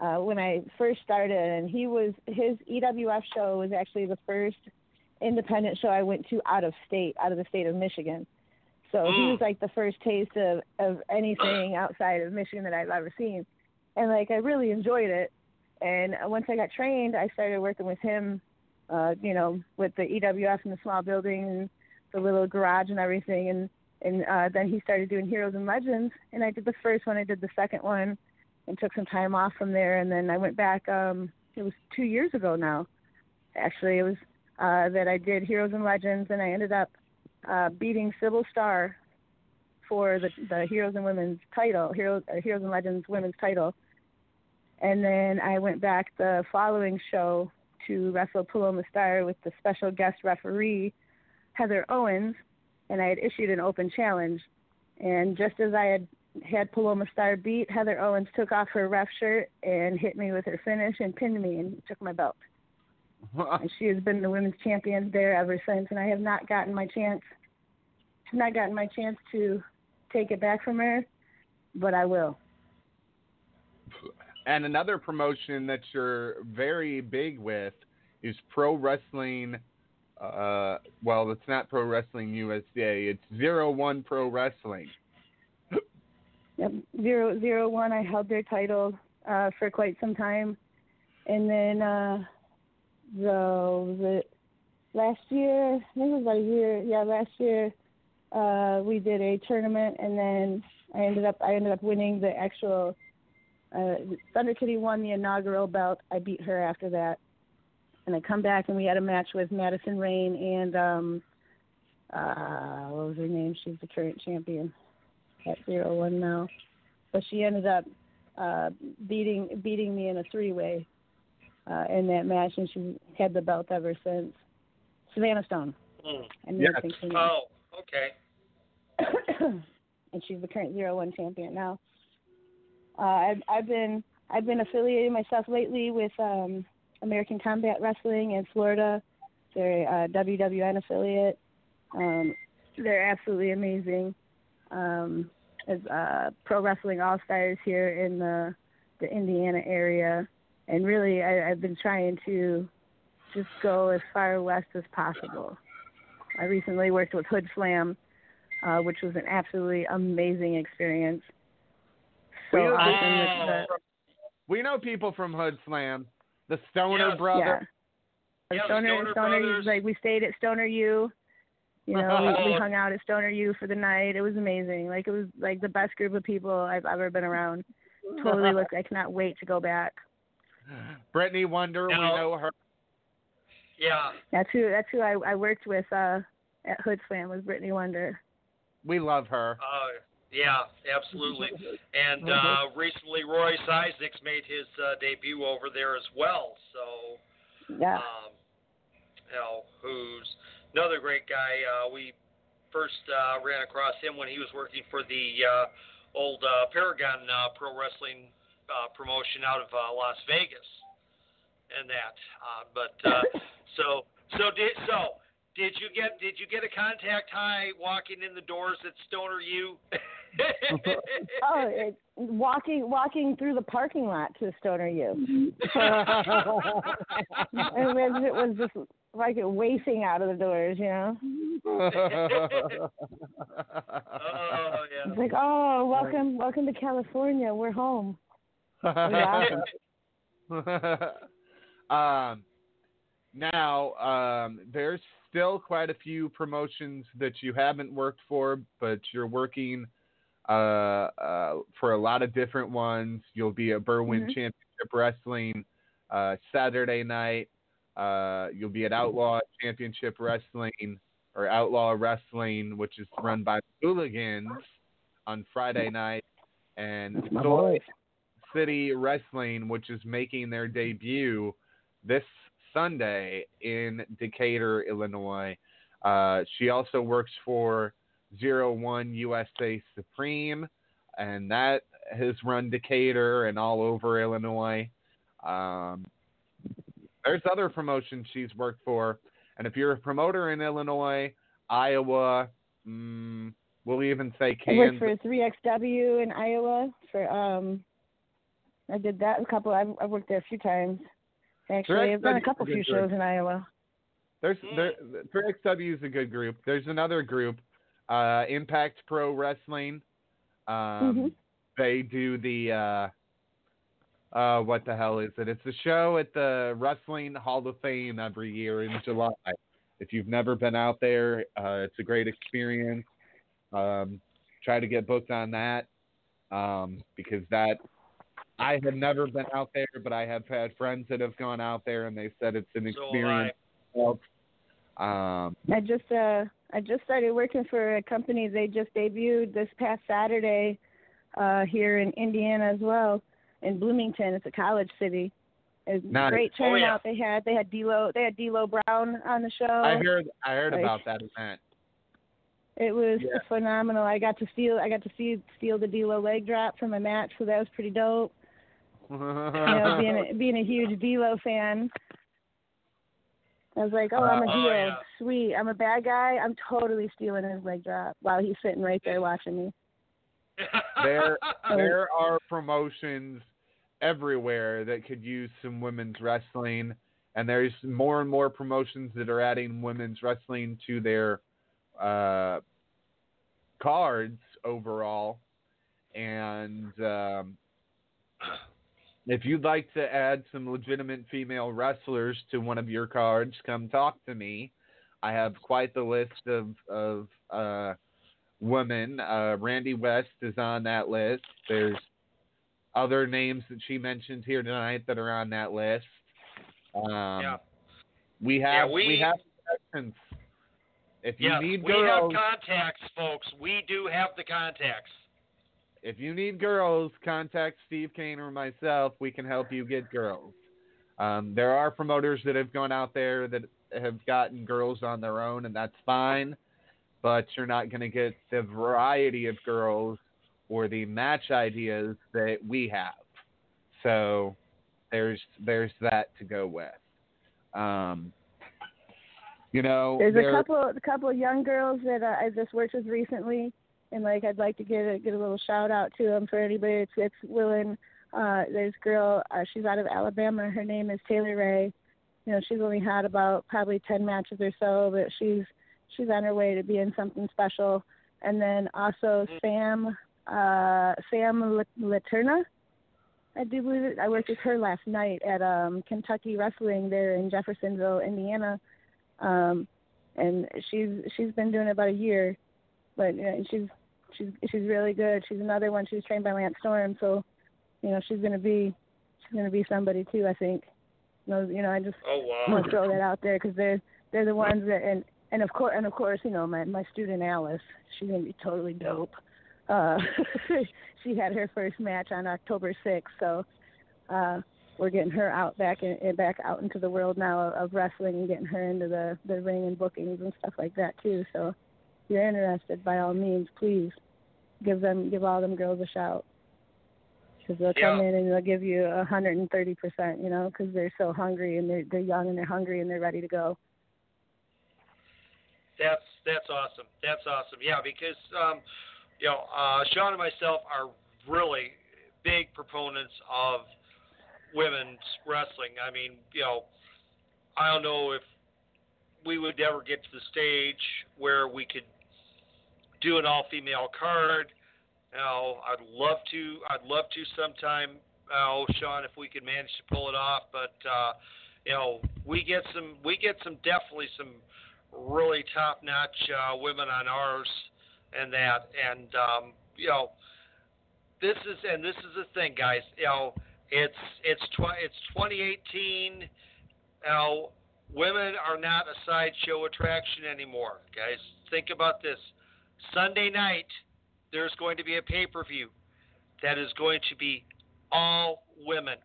uh, when I first started, and he was his EWF show was actually the first independent show I went to out of state, out of the state of Michigan. So he Mm. was like the first taste of of anything outside of Michigan that I've ever seen, and like I really enjoyed it. And once I got trained, I started working with him, uh, you know, with the EWF in the small building and the little garage and everything. And and uh, then he started doing Heroes and Legends, and I did the first one, I did the second one, and took some time off from there. And then I went back. Um, it was two years ago now. Actually, it was uh, that I did Heroes and Legends, and I ended up uh, beating Sybil Starr for the the Heroes and Women's title, Heroes uh, Heroes and Legends Women's title. And then I went back the following show to wrestle Paloma Starr with the special guest referee Heather Owens, and I had issued an open challenge. And just as I had had Paloma Starr beat, Heather Owens took off her ref shirt and hit me with her finish and pinned me and took my belt. and she has been the women's champion there ever since, and I have not gotten my chance. Have not gotten my chance to take it back from her, but I will. And another promotion that you're very big with is Pro Wrestling. Uh, well, it's not Pro Wrestling USA. It's Zero One Pro Wrestling. Zero zero one. I held their title uh, for quite some time, and then uh, the it last year? I think it was about a year. Yeah, last year uh, we did a tournament, and then I ended up I ended up winning the actual. Uh, Thunder Kitty won the inaugural belt. I beat her after that, and I come back and we had a match with Madison Rayne and um, uh, what was her name? She's the current champion at zero one now, but she ended up uh, beating beating me in a three way uh, in that match, and she had the belt ever since. Savannah Stone. Mm. I Yes. I think her name. Oh, okay. and she's the current zero one champion now. Uh, I've I've been I've been affiliating myself lately with um, American Combat Wrestling in Florida. They're a WWN affiliate. Um, they're absolutely amazing. Um, as uh, Pro Wrestling All Stars here in the the Indiana area, and really I, I've been trying to just go as far west as possible. I recently worked with Hood Slam, uh, which was an absolutely amazing experience. So We- awesome that the, We know people from Hood Slam, the Stoner Yes. Brother. yeah. Yeah, the Stoner, Stoner Stoner, Brothers. like we stayed at Stoner U. You know, we, we hung out at Stoner U for the night. It was amazing. Like it was like the best group of people I've ever been around. Totally look. I cannot wait to go back. Brittany Wonder, Now- we know her. Yeah. That's who. That's who I, I worked with uh, at Hood Slam was Brittany Wonder. We love her. Uh, yeah, absolutely. And uh, recently, Royce Isaacs made his uh, debut over there as well. So, Yeah. um, you know, who's another great guy. Uh, we first uh, ran across him when he was working for the uh, old uh, Paragon uh, Pro Wrestling uh, promotion out of uh, Las Vegas, and that. Uh, but uh, so so did so. Did you get did you get a contact high walking in the doors at Stoner U? Oh, it, walking walking through the parking lot to Stoner U. it, was, it was just like it racing out of the doors, you know. oh yeah. It's like, oh, welcome, welcome to California. We're home. It um, now, um, there's still quite a few promotions that you haven't worked for, but you're working uh, uh, for a lot of different ones. You'll be at Berwyn Mhm. Championship Wrestling uh, Saturday night. Uh, you'll be at Outlaw Championship Wrestling or Outlaw Wrestling, which is run by the Hooligans on Friday night, and Soul. City Wrestling, which is making their debut this Sunday in Decatur, Illinois. Uh, she also works for Zero One USA Supreme, and that has run Decatur and all over Illinois. Um, there's other promotions she's worked for, and if you're a promoter in Illinois, Iowa, Mm, we'll even say I worked Kansas. for 3XW in Iowa. For um, I did that a couple. I've, I've worked there a few times. Actually, I've done a couple is a few good group. shows in Iowa. There's there 3XW is a good group. There's another group, uh, Impact Pro Wrestling. Um, Mhm. They do the uh, uh, what the hell is it? It's a show at the Wrestling Hall of Fame every year in July. If you've never been out there, uh, it's a great experience. Um, try to get booked on that um, because that I have never been out there, but I have had friends that have gone out there and they said it's an So experience. Well, Um, I just uh I just started working for a company. They just debuted this past Saturday uh here in Indiana as well, in Bloomington. It's a college city. It's Nice. great Oh, yeah. turnout they had. They had D'Lo they had D'Lo Brown on the show. I heard I heard Like- about that event. It was Yeah. phenomenal. I got to steal I got to see steal the D'Lo leg drop from a match, so that was pretty dope. You know, being a, being a huge D'Lo fan. I was like, oh, I'm a Uh, oh, D'Lo. yeah. Sweet. I'm a bad guy. I'm totally stealing his leg drop while he's sitting right there watching me. there there are promotions everywhere that could use some women's wrestling and there's more and more promotions that are adding women's wrestling to their uh, cards overall and um, if you'd like to add some legitimate female wrestlers to one of your cards come talk to me i have quite the list of of uh, women. Uh, Randi West is on that list. There's other names that she mentioned here tonight that are on that list. Um, yeah. We Yeah, have we- have. If you need we girls, have contacts, folks. We do have the contacts. if you need girls, contact Steve Kane or myself. We can help you get girls. Um, there are promoters that have gone out there that have gotten girls on their own, and that's fine. But you're not going to get the variety of girls or the match ideas that we have. So there's there's that to go with. Um, you know, There's a couple a couple of young girls that uh, I just worked with recently, and like I'd like to get a get a little shout out to them for anybody that's, that's willing. Uh, there's a girl, uh, she's out of Alabama. Her name is Taylor Ray. You know, she's only had about probably ten matches or so, but she's she's on her way to being something special. And then also Sam uh, Sam La- Laterna. I do believe it. I worked with her last night at um, Kentucky Wrestling there in Jeffersonville, Indiana um and she's she's been doing it about a year but you know, she's she's she's really good. She's another one she's trained by lance storm so you know she's going to be she's going to be somebody too i think. You know, you know i just Oh want to throw that out there because they're they're the ones that and and of course and of course you know my my student alice she's going to be totally dope. Uh she had her first match on october 6th so uh we're getting her out back in, in back out into the world now of, of wrestling and getting her into the the ring and bookings and stuff like that too. So, if you're interested, by all means, please give them give all them girls a shout because they'll come in and they'll give you a hundred and thirty percent. You know, because they're so hungry and they're they're young and they're hungry and they're ready to go. That's that's awesome. That's awesome. Yeah, because um, you know, uh, Sean and myself are really big proponents of women's wrestling. I mean, you know, I don't know if we would ever get to the stage where we could do an all-female card. You know, I'd love to. I'd love to sometime. Oh, Sean, if we could manage to pull it off, but uh, you know, we get some. We get some definitely some really top-notch uh, women on ours, and that, and um, you know, this is and this is the thing, guys. You know, it's it's tw- it's 2018. Now, women are not a sideshow attraction anymore, guys. Think about this. Sunday night, there's going to be a pay-per-view that is going to be all women.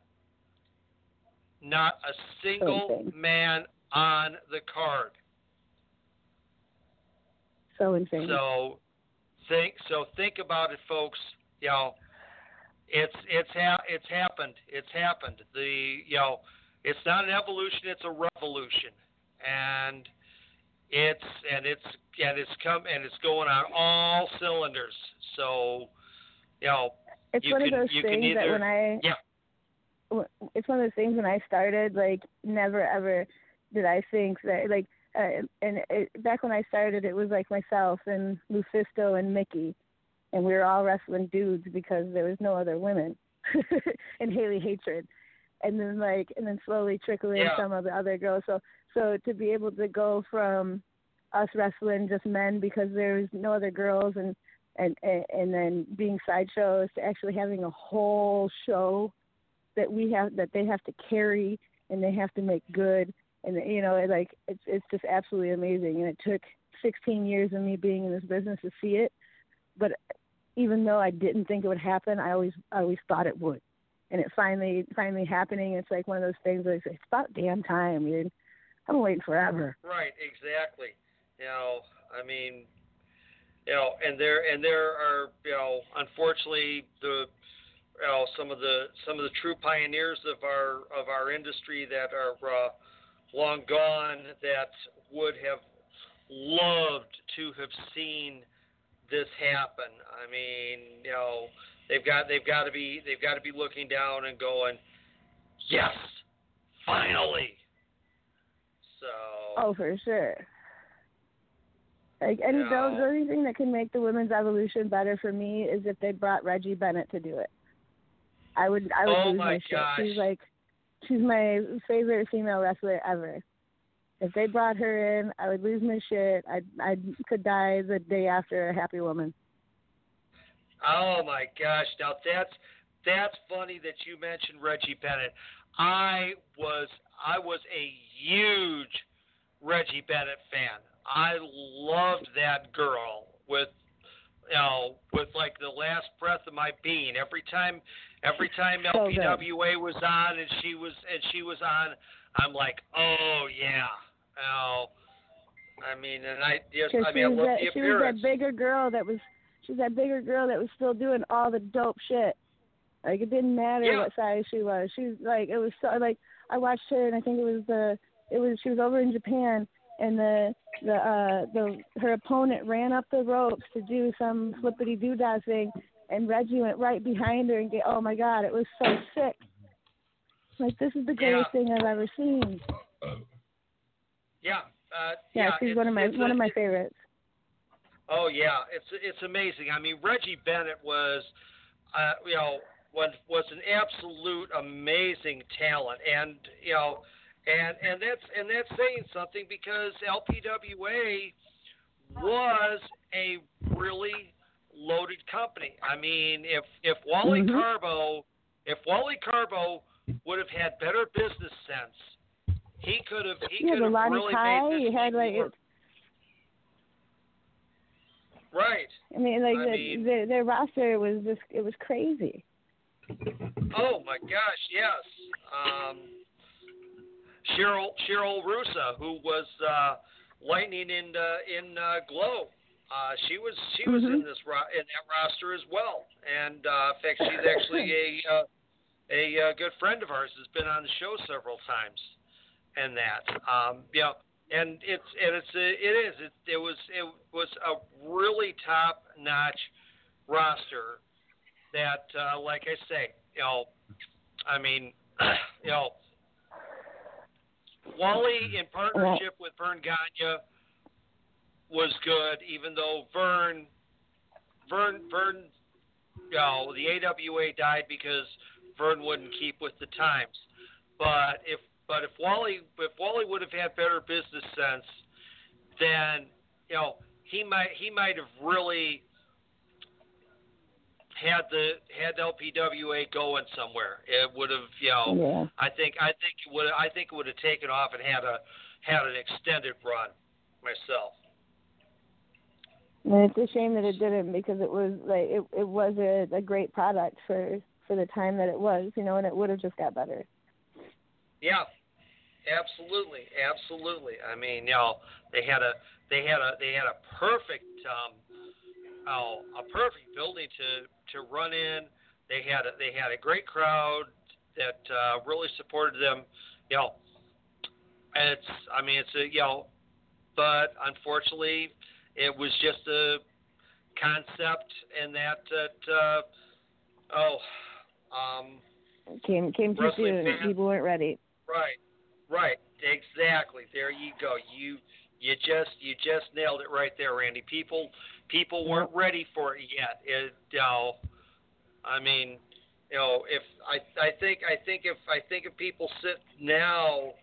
Not a single insane. man on the card. So insane. So think so think about it, folks. You know, it's it's ha- it's happened. It's happened. The you know, it's not an evolution. It's a revolution. And it's and it's and it's come and it's going on all cylinders. So, you know, It's you one can of those things that when I yeah it's one of those things when I started, like never ever did I think that like uh, and it, back when I started, it was like myself and Lufisto and Mickie, and we were all wrestling dudes because there was no other women, and Haley Hatred, and then like and then slowly trickling in Yeah. some of the other girls. So so to be able to go from us wrestling just men because there was no other girls and and and, and then being sideshows to actually having a whole show that we have that they have to carry and they have to make good and you know it, like it's it's just absolutely amazing and it took 16 years of me being in this business to see it but even though I didn't think it would happen I always I always thought it would. And it finally finally happening it's like one of those things where it's, it's about damn time dude. Been waiting forever. Right, exactly. You know, I mean, you know, and there and there are, you know, unfortunately the you know, some of the some of the true pioneers of our of our industry that are uh, long gone that would have loved to have seen this happen. I mean, you know, they've got they've got to be they've got to be looking down and going, yes, finally. So Oh, for sure. Like any You know. the only thing that can make the women's evolution better for me is if they brought Reggie Bennett to do it. I would I would Oh lose my my, shit. She's like she's my favorite female wrestler ever. If they brought her in, I would lose my shit. I I could die the day after a happy woman. Oh my gosh! Now that's that's funny that you mentioned Reggie Bennett. I was I was a huge Reggie Bennett fan. I loved that girl with you know with like the last breath of my being. Every time every time. LPWA was on and she was and she was on, I'm like, oh yeah. Oh, I mean, and I just I mean I love that the she was that bigger girl that was she's that bigger girl that was still doing all the dope shit. Like it didn't matter Yeah. what size she was. She's like it was so like I watched her and I think it was the it was she was over in Japan and the the uh the her opponent ran up the ropes to do some flippity doodah thing and Reggie went right behind her and get oh my god, it was so sick. Like this is the greatest thing I've ever seen. Yeah, uh, Yeah, yeah. she's one of my one of my favorites. Oh yeah, it's it's amazing. I mean, Reggie Bennett was, uh, you know, was was an absolute amazing talent, and you know, and and that's and that's saying something because LPWA was a really loaded company. I mean, if if Wally Mhm. Karbo, if Wally Karbo would have had better business sense, he could have he Yeah, could the have really Kai, made this had like work. right. I mean, like I the, mean- their their roster was just it was crazy. Oh my gosh, yes. Um, Cheryl Cheryl Rusa, who was uh, Lightning in uh, in uh, Glow, uh, she was she was in Mhm. this ro- in that roster as well. And uh, in fact, she's actually a uh, a uh, good friend of ours. Has been on the show several times. And that, um, know, and it's and it's it is. It, it was it was a really top notch roster that, uh, like I say, you know, I mean, you know, Wally in partnership with Verne Gagne was good, even though Verne, Verne, Verne, you know, the AWA died because Verne wouldn't keep with the times. But if but if Wally if Wally would have had better business sense, then you know he might he might have really had the had LPWA going somewhere. It would have, you know, Yeah. I think I think it would I think it would have taken off and had a had an extended run myself. And it's a shame that it didn't because it was like it it was a, a great product for for the time that it was, you know, and it would have just got better. Yeah, absolutely, absolutely. I mean, you know, they had a they had a they had a perfect um, oh a perfect building to to run in. They had a they had a great crowd that uh, really supported them. You know, and it's I mean it's a you know but unfortunately, it was just a concept, and that that uh, oh, um, Came came too soon. fans- People weren't ready. Right, right, exactly. There you go. You you just you just nailed it right there, Randi. People people weren't ready for it yet. It, you know, I mean, you know, if I I think I think if I think if people sit now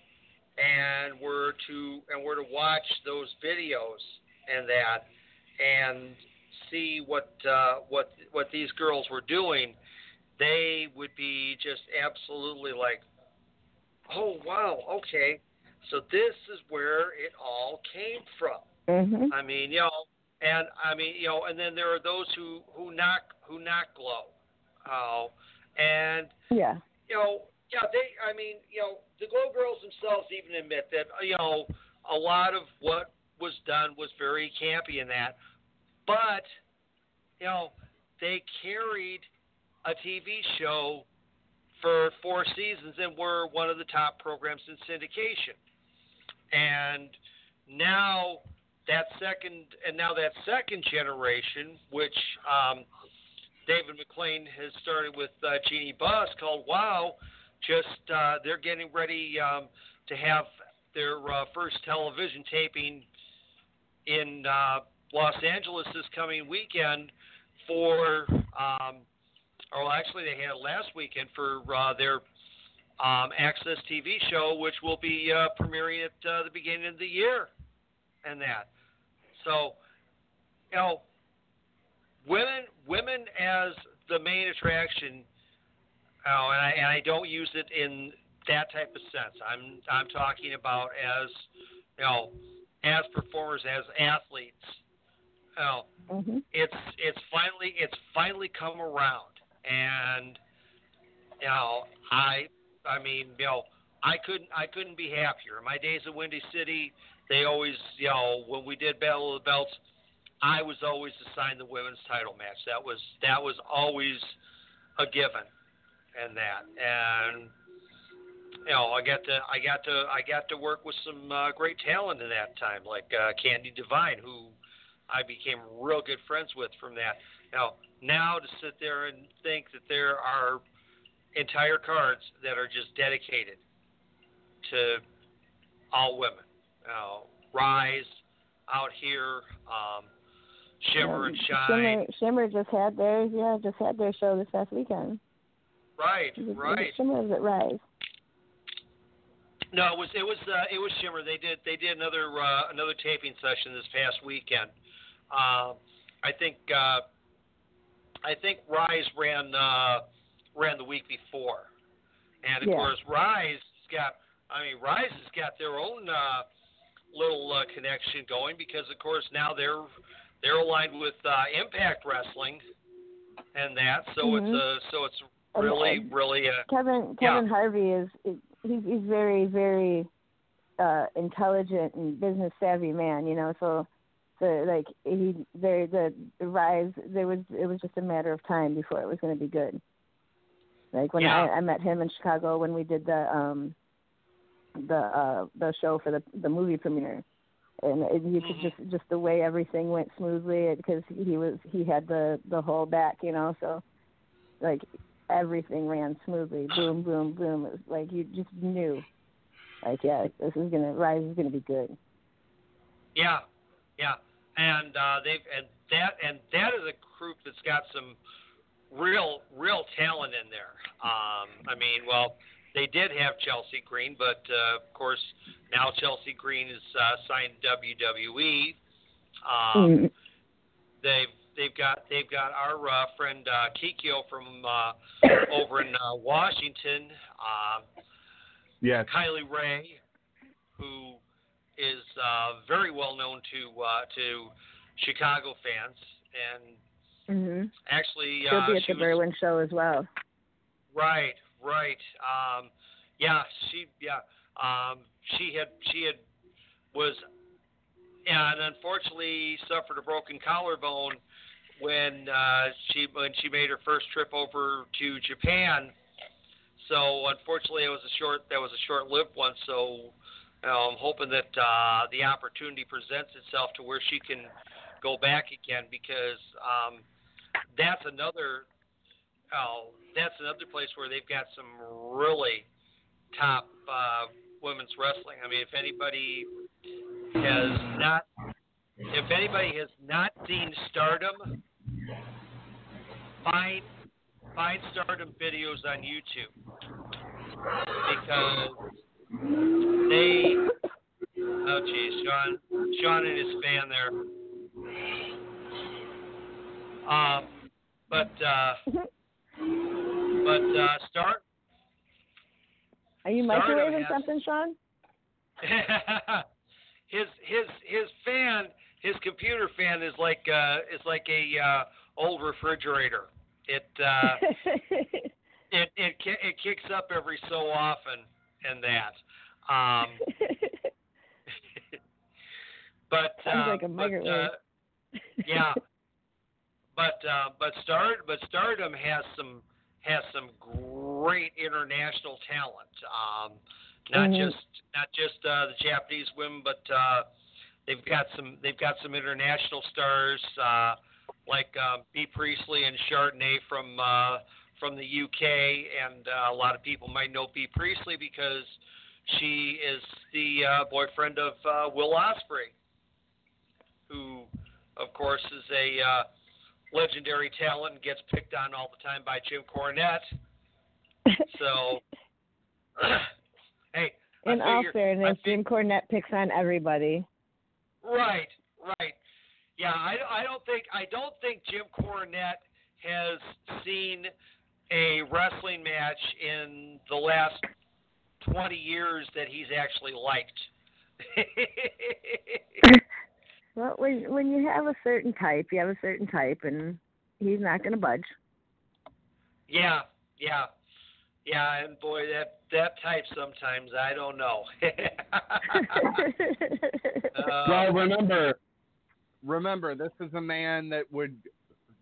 and were to and were to watch those videos and that and see what uh, what what these girls were doing, they would be just absolutely like, oh wow, okay, so this is where it all came from. Mhm. I mean, you know, and I mean, you know, and then there are those who who not who not glow, oh, and Yeah. you know, yeah, they. I mean, you know, the Glow Girls themselves even admit that you know a lot of what was done was very campy in that, but you know, they carried a TV show for four seasons and were one of the top programs in syndication, and now that second and now that second generation, which um, David McLane has started with uh, Jeanie Buss called Wow. Just uh, they're getting ready um, to have their uh, first television taping in uh, Los Angeles this coming weekend for, um, or actually they had it last weekend for uh, their um, AXS TV show, which will be uh, premiering at uh, the beginning of the year, and that. So, you know, women women as the main attraction oh and I, and I don't use it in that type of sense i'm i'm talking about as you know as performers as athletes you know Mhm. it's it's finally it's finally come around and you know i i mean you know i couldn't i couldn't be happier my days at windy city they always you know when we did battle of the belts I was always assigned the women's title match. That was that was always a given, and that and you know I got to I got to I got to work with some uh, great talent in that time, like uh, Candy Divine, who I became real good friends with from that. Now now to sit there and think that there are entire cards that are just dedicated to all women. Know, Rise out here. Um, Shimmer and Shine. Shimmer, Shimmer just had theirs. Yeah, just had their show this past weekend. Right, Was it- was it right. Shimmer was it Rise? No, it was it was uh, it was Shimmer. They did they did another uh, another taping session this past weekend. Uh, I think uh, I think Rise ran uh, ran the week before, and of Yeah. course Rise has got I mean Rise has got their own uh, little uh, connection going because of course now they're they're aligned with uh, Impact Wrestling and that, so it's Mhm. a so it's really and really a Kevin Yeah. Kevin Harvey is he's he's very very uh intelligent and business savvy man, you know, so the like he there the, the rise there was it was just a matter of time before it was going to be good. Like when Yeah. I, I met him in Chicago when we did the um the uh the show for the the movie premiere and it, you could Mhm. just just the way everything went smoothly because he was he had the the whole back you know so like everything ran smoothly boom boom boom it was like you just knew like yeah this is gonna rise is gonna be good Yeah, yeah, and uh, they've and that and that is a group that's got some real real talent in there. Um, I mean, well, they did have Chelsea Green, but uh, of course now Chelsea Green is uh, signed WWE. Um, Mm. they've they've got they've got our uh, friend uh, Kikyo from uh, over in uh, Washington. Uh, Yes. Kylie Rae, who is uh, very well known to uh, to Chicago fans, and mhm actually she'll uh, be at she the was show as well right, right. Um, yeah, she yeah um, she had she had was and unfortunately suffered a broken collarbone when uh, she when she made her first trip over to Japan. So unfortunately, it was a short that was a short-lived one. So I'm hoping that uh, the opportunity presents itself to where she can go back again because um, that's another uh, that's another place where they've got some really top uh, women's wrestling. I mean, if anybody has not if anybody has not seen Stardom, find find Stardom videos on YouTube because they oh geez, Sean Sean and his fan there. Um, but uh, but uh, start Are you microwaving something, Sean? his his his fan his computer fan is like uh is like a uh old refrigerator. It uh it it it kicks up every so often and that. Um but Sounds uh, like a but, uh, yeah. But uh but Star but Stardom has some has some great international talent. Um not Mhm. just not just uh the Japanese women but uh they've got some they've got some international stars uh like um Bea Priestley and Chardonnay from uh from the UK and uh, a lot of people might know Bea Priestley because she is the uh, boyfriend of uh, Will Ospreay who of course is a uh, legendary talent and gets picked on all the time by Jim Cornette. So hey, In all fairness, Jim Cornette picks on everybody. Right, right. Yeah, I, I don't think I don't think Jim Cornette has seen a wrestling match in the last twenty years that he's actually liked. Well, when when you have a certain type, you have a certain type, and he's not going to budge. yeah, yeah, yeah, and boy, that that type sometimes I don't know. Uh, well, remember, remember, this is a man that would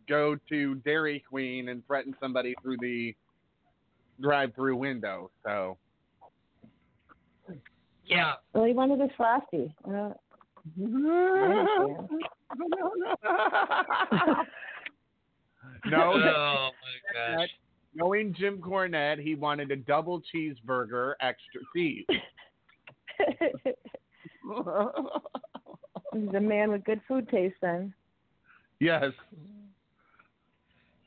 go to Dairy Queen and threaten somebody through the drive-through window. So, yeah, well, he wanted his frosty. Uh, no, oh my gosh. knowing Jim Cornette, he wanted a double cheeseburger, extra cheese. He's a man with good food taste. Then yes.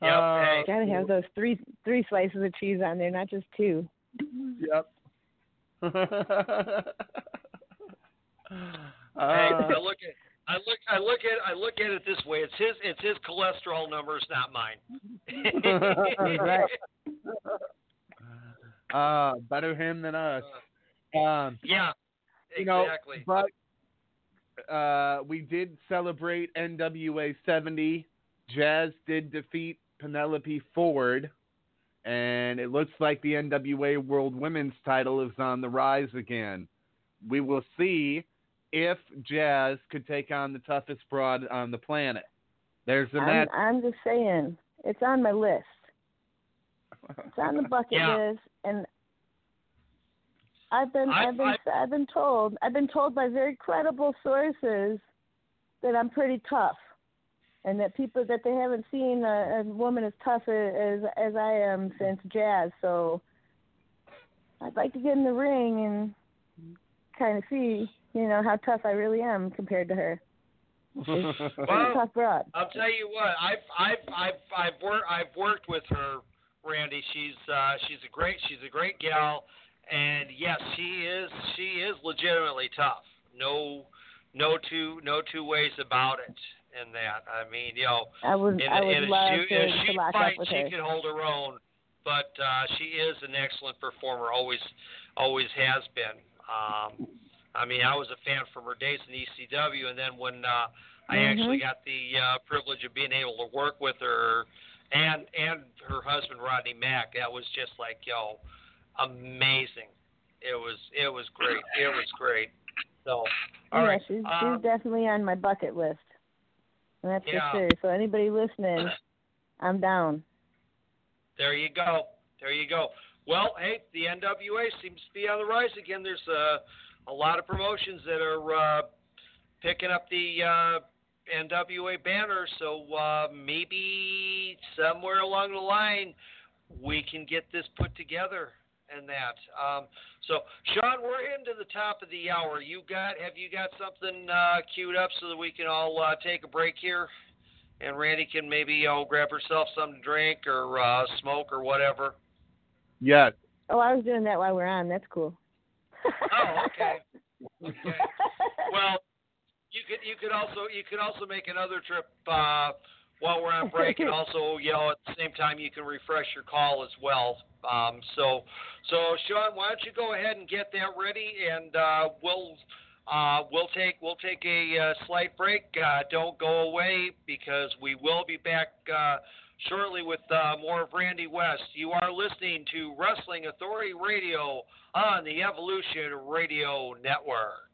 Yep, Uh, hey. gotta have those three three slices of cheese on there, not just two. Yep. Hey, Uh, I look at I look I look at I look at it this way. It's his it's his cholesterol numbers, not mine. Right. uh, better him than us. Um, Yeah, exactly. you know, but uh, we did celebrate NWA 70. Jazz did defeat Penelope Ford, and it looks like the NWA World Women's title is on the rise again. We will see if Jazz could take on the toughest broad on the planet. There's the I'm, match. I'm just saying, it's on my list. It's on the bucket Yeah. list, and I've been I- I've been I've been told I've been told by very credible sources that I'm pretty tough, and that people that they haven't seen a, a woman as tough as as I am since Jazz. So I'd like to get in the ring and kind of see you know how tough I really am compared to her. Well, tough broad. I'll tell you what. I've I've I've I've worked I've worked with her, Randi. She's uh, she's a great she's a great gal, and yes, she is she is legitimately tough. No no two no two ways about it. In that, I mean, you know, I would in, I a- would love shoot, to, a to lock fight, up with she her. can hold her own. But uh, she is an excellent performer. Always, always has been. Um, I mean, I was a fan from her days in ECW, and then when uh, I Mhm. actually got the uh, privilege of being able to work with her and and her husband Rodney Mack, that was just like yo, amazing. It was it was great. It was great. So, all yeah, right. she's um, she's definitely on my bucket list. That's Yeah. for sure. So anybody listening, I'm down. There you go. There you go. Well, hey, the NWA seems to be on the rise again. There's a a lot of promotions that are uh, picking up the uh, NWA banner. So uh, maybe somewhere along the line we can get this put together and that. Um, so Sean, we're into the top of the hour. You got have you got something uh, queued up so that we can all uh, take a break here? And Randi can maybe oh, grab herself some drink or uh, smoke or whatever. Yes. Oh, I was doing that while we're on. That's cool. Oh, okay. Okay. Well, you could you could also you could also make another trip uh, while we're on break, and also you know at the same time you can refresh your call as well. Um, so so Sean, why don't you go ahead and get that ready, and uh, we'll. Uh, we'll take we'll take a uh, slight break. Uh, don't go away because we will be back uh, shortly with uh, more of Randi West. You are listening to Wrestling Authority Radio on the Evolution Radio Network.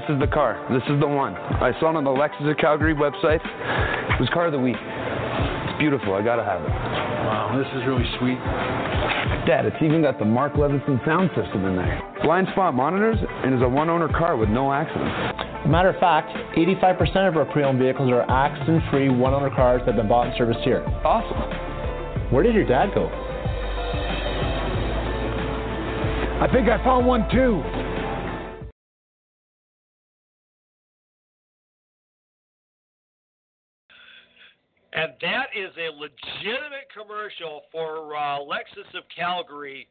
This is the car. This is the one. I saw it on the Lexus of Calgary website. It was car of the week. It's beautiful. I gotta have it. Wow, this is really sweet. Dad, it's even got the Mark Levinson sound system in there. Blind spot monitors and is a one-owner car with no accidents. Matter of fact, 85% of our pre-owned vehicles are accident-free one-owner cars that have been bought and serviced here. Awesome. Where did your dad go? I think I found one too. And that is a legitimate commercial for uh, Lexus of Calgary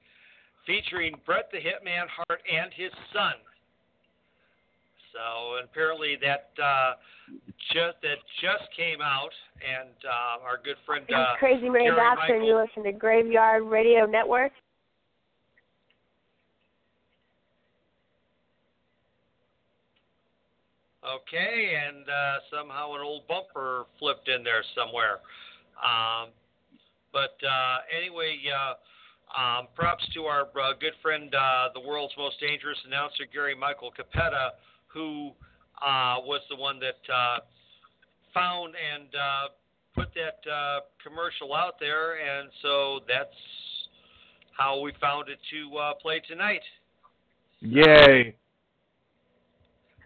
featuring Bret the Hitman Hart and his son. So apparently that uh, just that just came out, and uh, our good friend uh, Crazy Mary Gary and you listen to Graveyard Radio Network. Okay, and uh, somehow an old bumper flipped in there somewhere. Um, but uh, anyway, uh, um, props to our uh, good friend, uh, the world's most dangerous announcer, Gary Michael Cappetta, who uh, was the one that uh, found and uh, put that uh, commercial out there, and so that's how we found it to uh, play tonight. Yay!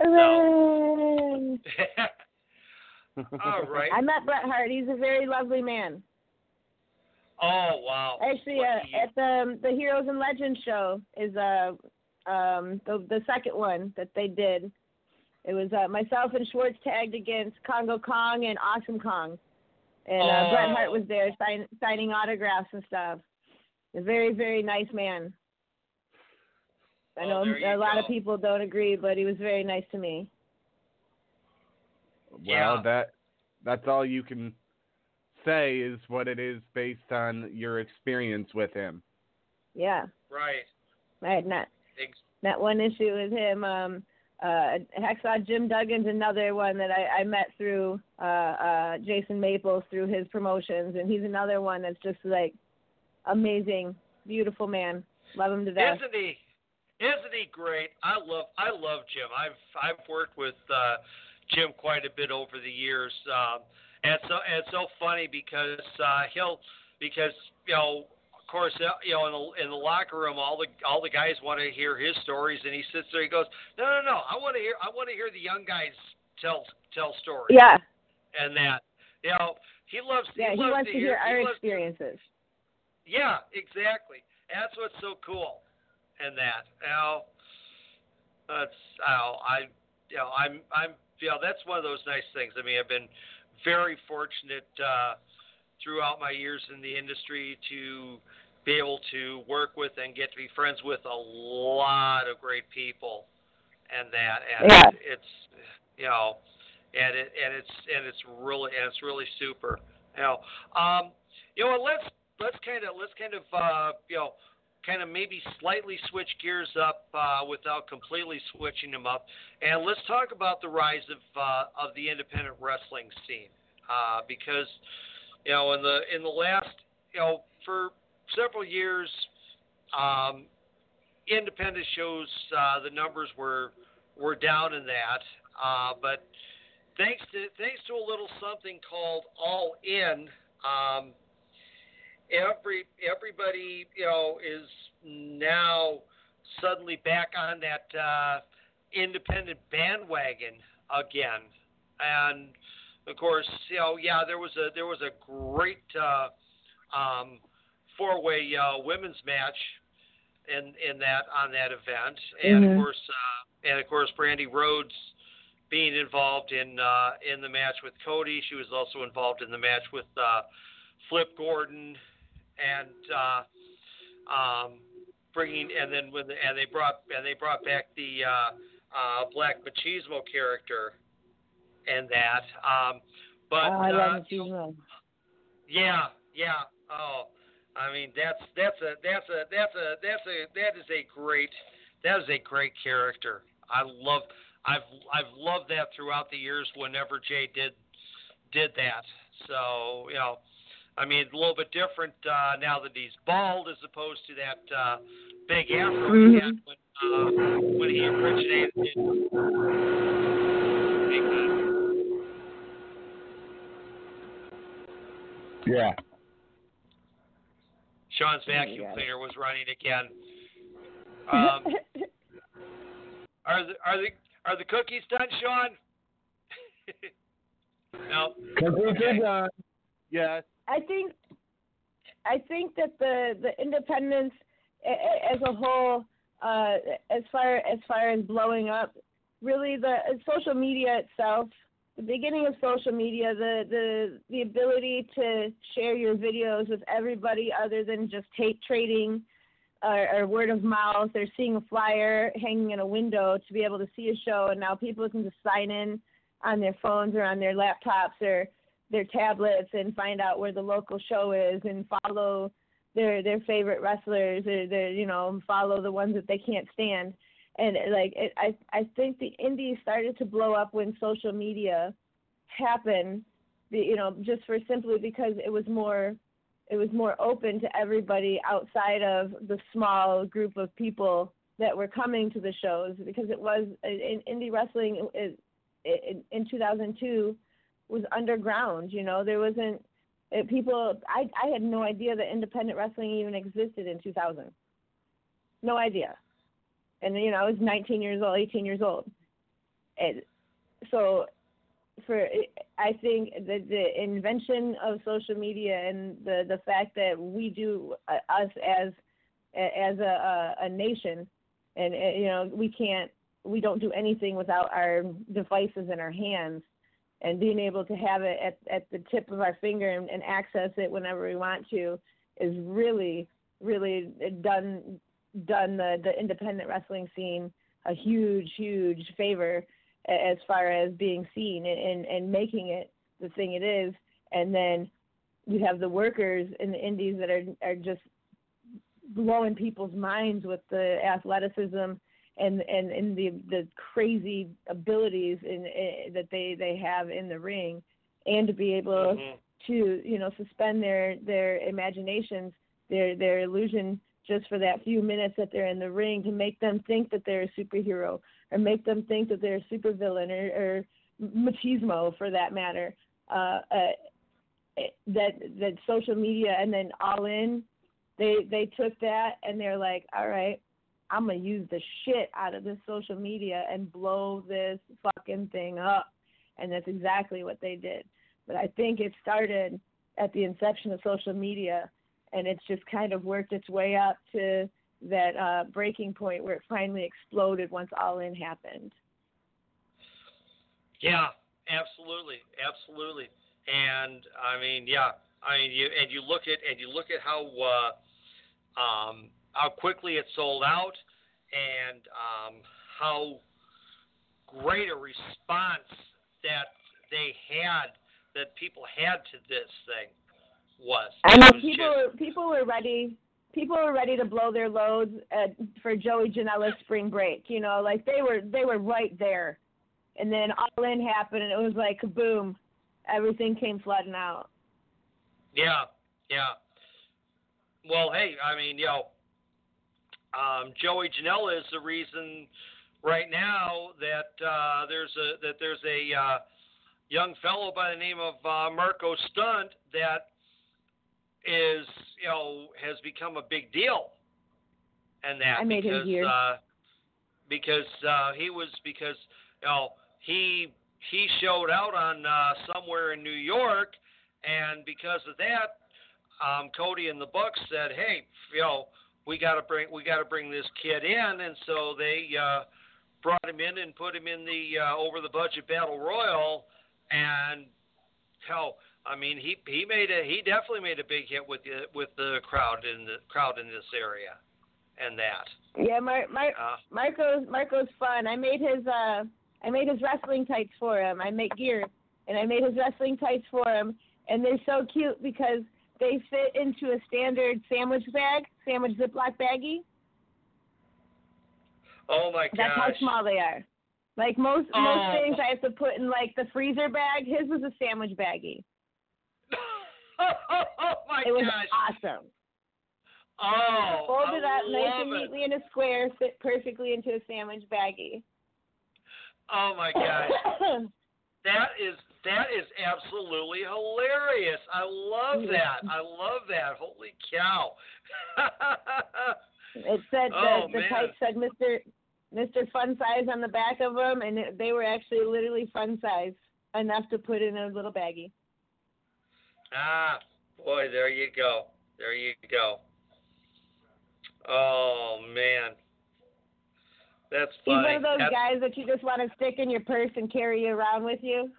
Hooray! All right. I met Bret Hart. He's a very lovely man. Oh wow! Actually, uh, at the the Heroes and Legends show is uh um the the second one that they did. It was uh, myself and Schwartz tagged against Kongo Kong and Awesome Kong, and uh, Bret Hart Oh. was there sign, signing autographs and stuff. A very very nice man. I Oh, know there you a lot of people don't agree, but he was very nice to me. Well, Yeah. that that's all you can say is what it is based on your experience with him. Yeah, Right. I had not Ex- that one issue with him. Um, uh, Hacksaw Jim Duggan's another one that I, I met through uh, uh, Jason Maples through his promotions, and he's another one that's just like amazing, beautiful man. Love him to death. Isn't he? Isn't he great? I love I love Jim. I've I've worked with uh, Jim quite a bit over the years, um, and so and it's so funny because uh, he'll because you know of course uh, you know in the in the locker room all the all the guys want to hear his stories and he sits there he goes no no no I want to hear I want to hear the young guys tell tell stories Yeah, and that you know he loves yeah, he loves wants to hear he our loves to- experiences. yeah, exactly. That's what's so cool, and that. Now, that's how I, you know, I'm, I'm, you know, that's one of those nice things. I mean, I've been very fortunate uh, throughout my years in the industry to be able to work with and get to be friends with a lot of great people, and that, and Yeah. it's, you know, and it, and it's, and it's really, and it's really super. You know, um, you know, let's let's kind of let's kind of uh, you know kind of maybe slightly switch gears up uh, without completely switching them up, and let's talk about the rise of uh, of the independent wrestling scene uh, because you know in the in the last you know for several years um, independent shows uh, the numbers were were down in that, uh, but thanks to thanks to a little something called All In. Um, every everybody you know is now suddenly back on that uh, independent bandwagon again, and of course you know yeah there was a there was a great uh, um, four way uh, women's match in in that on that event, and Mhm. of course uh, and of course Brandi Rhodes being involved in uh, in the match with Cody. She was also involved in the match with uh, Flip Gordon, and uh, um, bringing and then when the, and they brought and they brought back the uh, uh, Black Machismo character and that. Um, but oh, I uh, love Machismo. yeah, yeah. Oh, I mean that's that's a that's a that's a that's a that is a great that is a great character. I love I've I've loved that throughout the years. Whenever Jay did did that, so you know, I mean a little bit different uh, now that he's bald as opposed to that uh, big afro he had when uh, when he originated. It. Yeah. Sean's vacuum cleaner was running again. Um, are the are the are the cookies done, Sean? no. Cookies are done. Yes. I think I think that the the a- as a whole, uh, as far as far as blowing up, really the uh, social media itself the beginning of social media, the the the ability to share your videos with everybody other than just tape trading or, or word of mouth or seeing a flyer hanging in a window to be able to see a show, and now people can just sign in on their phones or on their laptops or their tablets and find out where the local show is and follow their their favorite wrestlers or their you know follow the ones that they can't stand. And like it, I I think the indies started to blow up when social media happened, you know, just for simply because it was more it was more open to everybody outside of the small group of people that were coming to the shows. Because it was in indie wrestling it, in 2002 was underground you know? There wasn't it, people I I had no idea that independent wrestling even existed in 2000 no idea. And you know I was 19 years old, 18 years old, and so for I think the the invention of social media and the the fact that we do uh, us as as a a, a nation, and uh, you know we can't we don't do anything without our devices in our hands. And being able to have it at, at the tip of our finger and, and access it whenever we want to is really, really done done the, the independent wrestling scene a huge, huge favor as far as being seen and, and, and making it the thing it is. And then you have the workers in the indies that are are just blowing people's minds with the athleticism and and, and the the crazy abilities in, in that they they have in the ring and to be able Mhm. to you know suspend their their imaginations their their illusion just for that few minutes that they're in the ring to make them think that they're a superhero or make them think that they're a supervillain or, or machismo for that matter. Uh, uh, that that social media and then all in, they they took that and they're like, all right, I'm gonna use the shit out of this social media and blow this fucking thing up, and that's exactly what they did. But I think it started at the inception of social media and it's just kind of worked its way up to that uh, breaking point where it finally exploded once All In happened. Yeah, absolutely, absolutely. And I mean, yeah, I mean, you and you look at and you look at how uh, um, how quickly it sold out, and um, how great a response that they had, that people had to this thing was. I know people just- people were ready. People were ready to blow their loads at, for Joey Janela's spring break. You know, like they were they were right there, and then All In happened, and it was like boom, everything came flooding out. Yeah, yeah. Well, hey, I mean, you know, um, Joey Janela is the reason right now that uh, there's a that there's a uh, young fellow by the name of uh, Marco Stunt that is you know has become a big deal, and that I made because year. uh, because uh, he was because you know he he showed out on uh, somewhere in New York, and because of that, um, Cody and the Bucks said, "Hey, you know, we got to bring we got to bring this kid in," and so they uh, brought him in and put him in the uh, over the budget battle royal, and hell, I mean, he he made a he definitely made a big hit with the with the crowd in the crowd in this area, and that. Yeah, Mar- Mar- Uh, Marco's Marco's fun. I made his uh I made his wrestling tights for him. I make gear and I made his wrestling tights for him and they're so cute because they fit into a standard sandwich bag, sandwich Ziploc baggie. oh my gosh. That's how small they are. Like most Oh. most things I have to put in like the freezer bag. His was a sandwich baggie. oh my It was gosh! awesome. Oh, Fold it I up nice and it. neatly in a square, fit perfectly into a sandwich baggie. Oh my gosh. That is that is absolutely hilarious. I love that. I love that. Holy cow. It said Oh, the, the type said Mr. Mr. Fun Size on the back of them, and it, they were actually literally fun size enough to put in a little baggie. ah, boy, there you go. There you go. Oh man. That's He's one of those That's- guys that you just want to stick in your purse and carry around with you.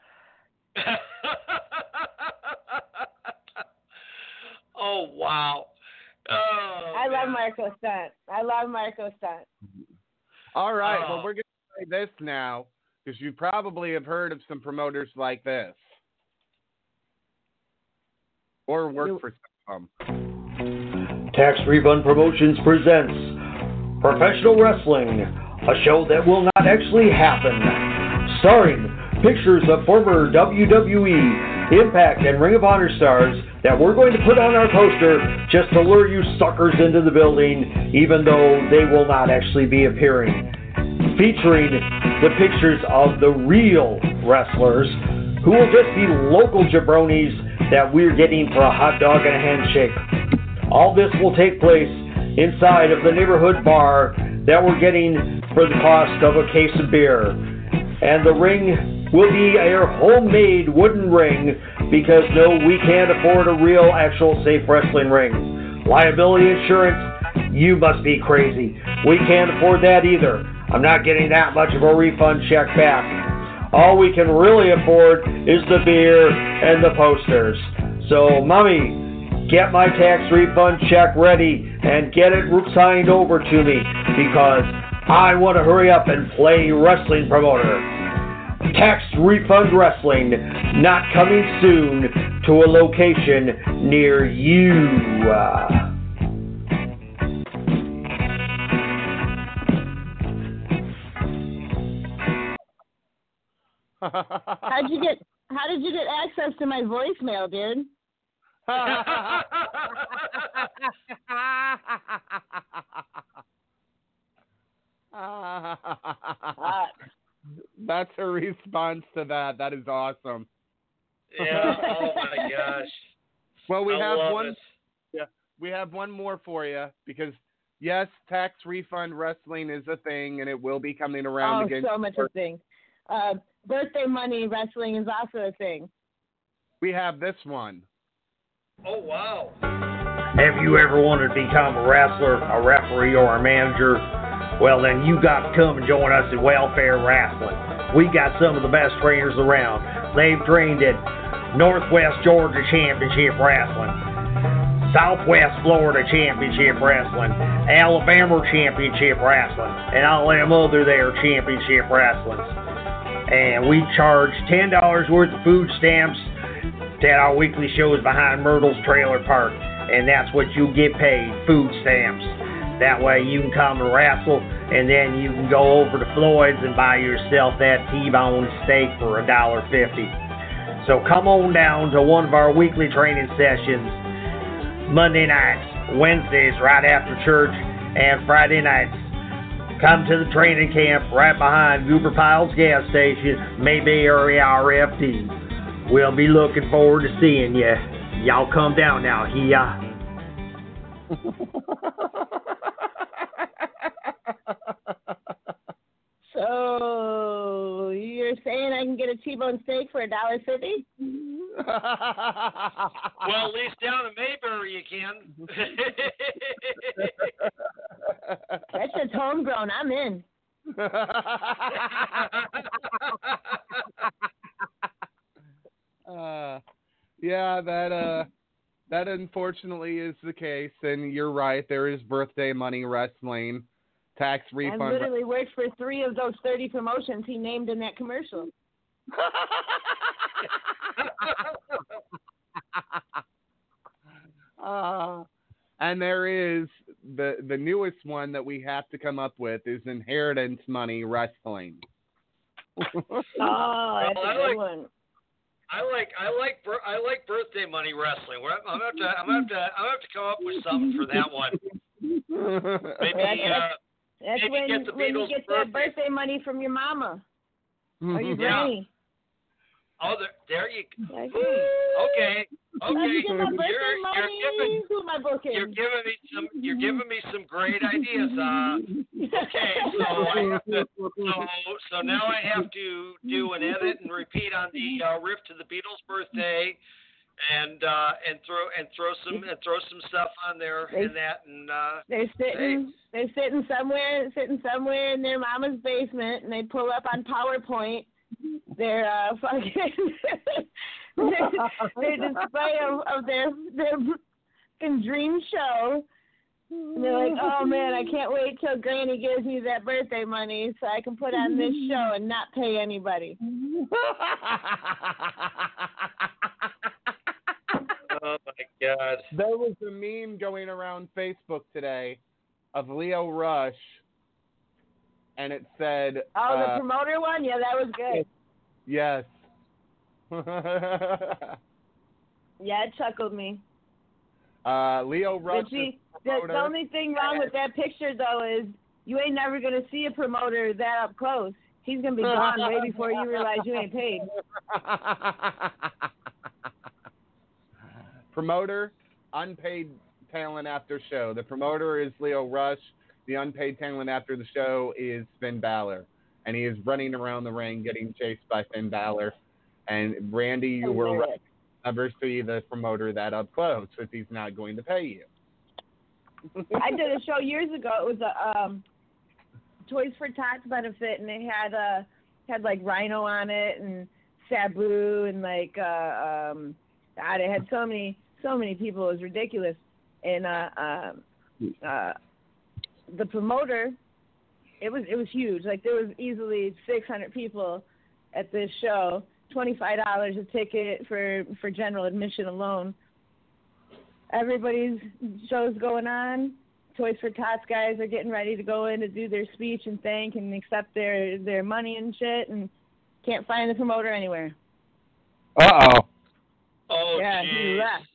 oh wow. Oh, I love man. Marco Stunt. I love Marco Stunt. All right, Oh. well, we're going to say this now because you probably have heard of some promoters like this or work for some. Tax Refund Promotions presents Professional Wrestling, a show that will not actually happen. Starring pictures of former WWE, Impact, and Ring of Honor stars that we're going to put on our poster just to lure you suckers into the building, even though they will not actually be appearing. Featuring the pictures of the real wrestlers who will just be local jabronis that we're getting for a hot dog and a handshake. All this will take place inside of the neighborhood bar that we're getting for the cost of a case of beer. And the ring will be a homemade wooden ring because no, we can't afford a real, actual safe wrestling ring. Liability insurance, you must be crazy. We can't afford that either. I'm not getting that much of a refund check back. All we can really afford is the beer and the posters. So, mommy, get my tax refund check ready and get it signed over to me because I want to hurry up and play wrestling promoter. Tax refund wrestling not coming soon to a location near you. Uh, How'd you get? How did you get access to my voicemail, dude? That's a response to that. That is awesome. Yeah. Oh my gosh. Well, we I have love one. it. Yeah, we have one more for you because yes, tax refund wrestling is a thing, and it will be coming around oh, again. so much a thing. Uh, birthday money wrestling is also a thing. We have this one. Oh wow. Have you ever wanted to become a wrestler, a referee, or a manager? Well, then you got to come and join us at Welfare Wrestling. We got some of the best trainers around. They've trained at Northwest Georgia Championship Wrestling, Southwest Florida Championship Wrestling, Alabama Championship Wrestling, and all them other there championship wrestlings. And we charge ten dollars worth of food stamps at our weekly shows behind Myrtle's Trailer Park, and that's what you get paid, food stamps. That way you can come and wrestle, and then you can go over to Floyd's and buy yourself that T-bone steak for a dollar fifty. So come on down to one of our weekly training sessions, Monday nights, Wednesdays right after church, and Friday nights. Come to the training camp right behind Goober Pyle's gas station, maybe area RFD. We'll be looking forward to seeing you. Y'all come down now, here. So you're saying I can get a T-bone steak for a dollar fifty? Well, at least down in Mayberry you can. That's just homegrown. I'm in. Uh, yeah, that uh, that unfortunately is the case, and you're right. There is birthday money wrestling, tax I refund. literally worked for three of those thirty promotions he named in that commercial. Uh, and there is the the newest one that we have to come up with is inheritance money wrestling. Oh, that's Well, I a good like- one. I like I like I like birthday money wrestling. I'm gonna have to I'm gonna have to I'm gonna have to come up with something for that one. Maybe uh, That's maybe when, get when you get birthday- that birthday money from your mama or your Yeah. oh there, there you Like, okay Let me okay get my birthday you're money. you're giving Who am I booking? you're giving me some you're giving me some great ideas. Uh, okay, so I have to, so so now I have to do an edit and repeat on the uh, riff to the Beatles birthday, and uh, and throw and throw some and throw some stuff on there and that and uh, They're sitting, they're sitting somewhere, sitting somewhere in their mama's basement, and they pull up on PowerPoint their uh fucking their, their display of, of their their fucking dream show. And they're like, oh man, I can't wait till Granny gives me that birthday money so I can put on this show and not pay anybody. Oh my God. There was a meme going around Facebook today of Leo Rush, and it said, Oh, the uh, promoter one? Yeah, that was good. "Yes." Yeah, it chuckled me. uh, Leo Rush. But see, the, the only thing wrong with that picture though is you ain't never gonna see a promoter that up close. He's gonna be gone way before you realize you ain't paid. promoter, unpaid talent after show. The promoter is Leo Rush. The unpaid talent after the show is Finn Balor. And he is running around the ring getting chased by Finn Balor. And Randi, you will Hilarious. never see the promoter that up close if he's not going to pay you. I did a show years ago. It was a um, Toys for Tots benefit, and they had uh had like Rhino on it and Sabu and like uh um God, it had so many so many people. It was ridiculous. And uh um uh the promoter it was it was huge. Like there was easily six hundred people at this show. Twenty five dollars a ticket for for general admission alone everybody's shows going on. Toys for Tots guys are getting ready to go in to do their speech and thank and accept their their money and shit, and can't find the promoter anywhere. Uh oh. Oh, yeah, he left.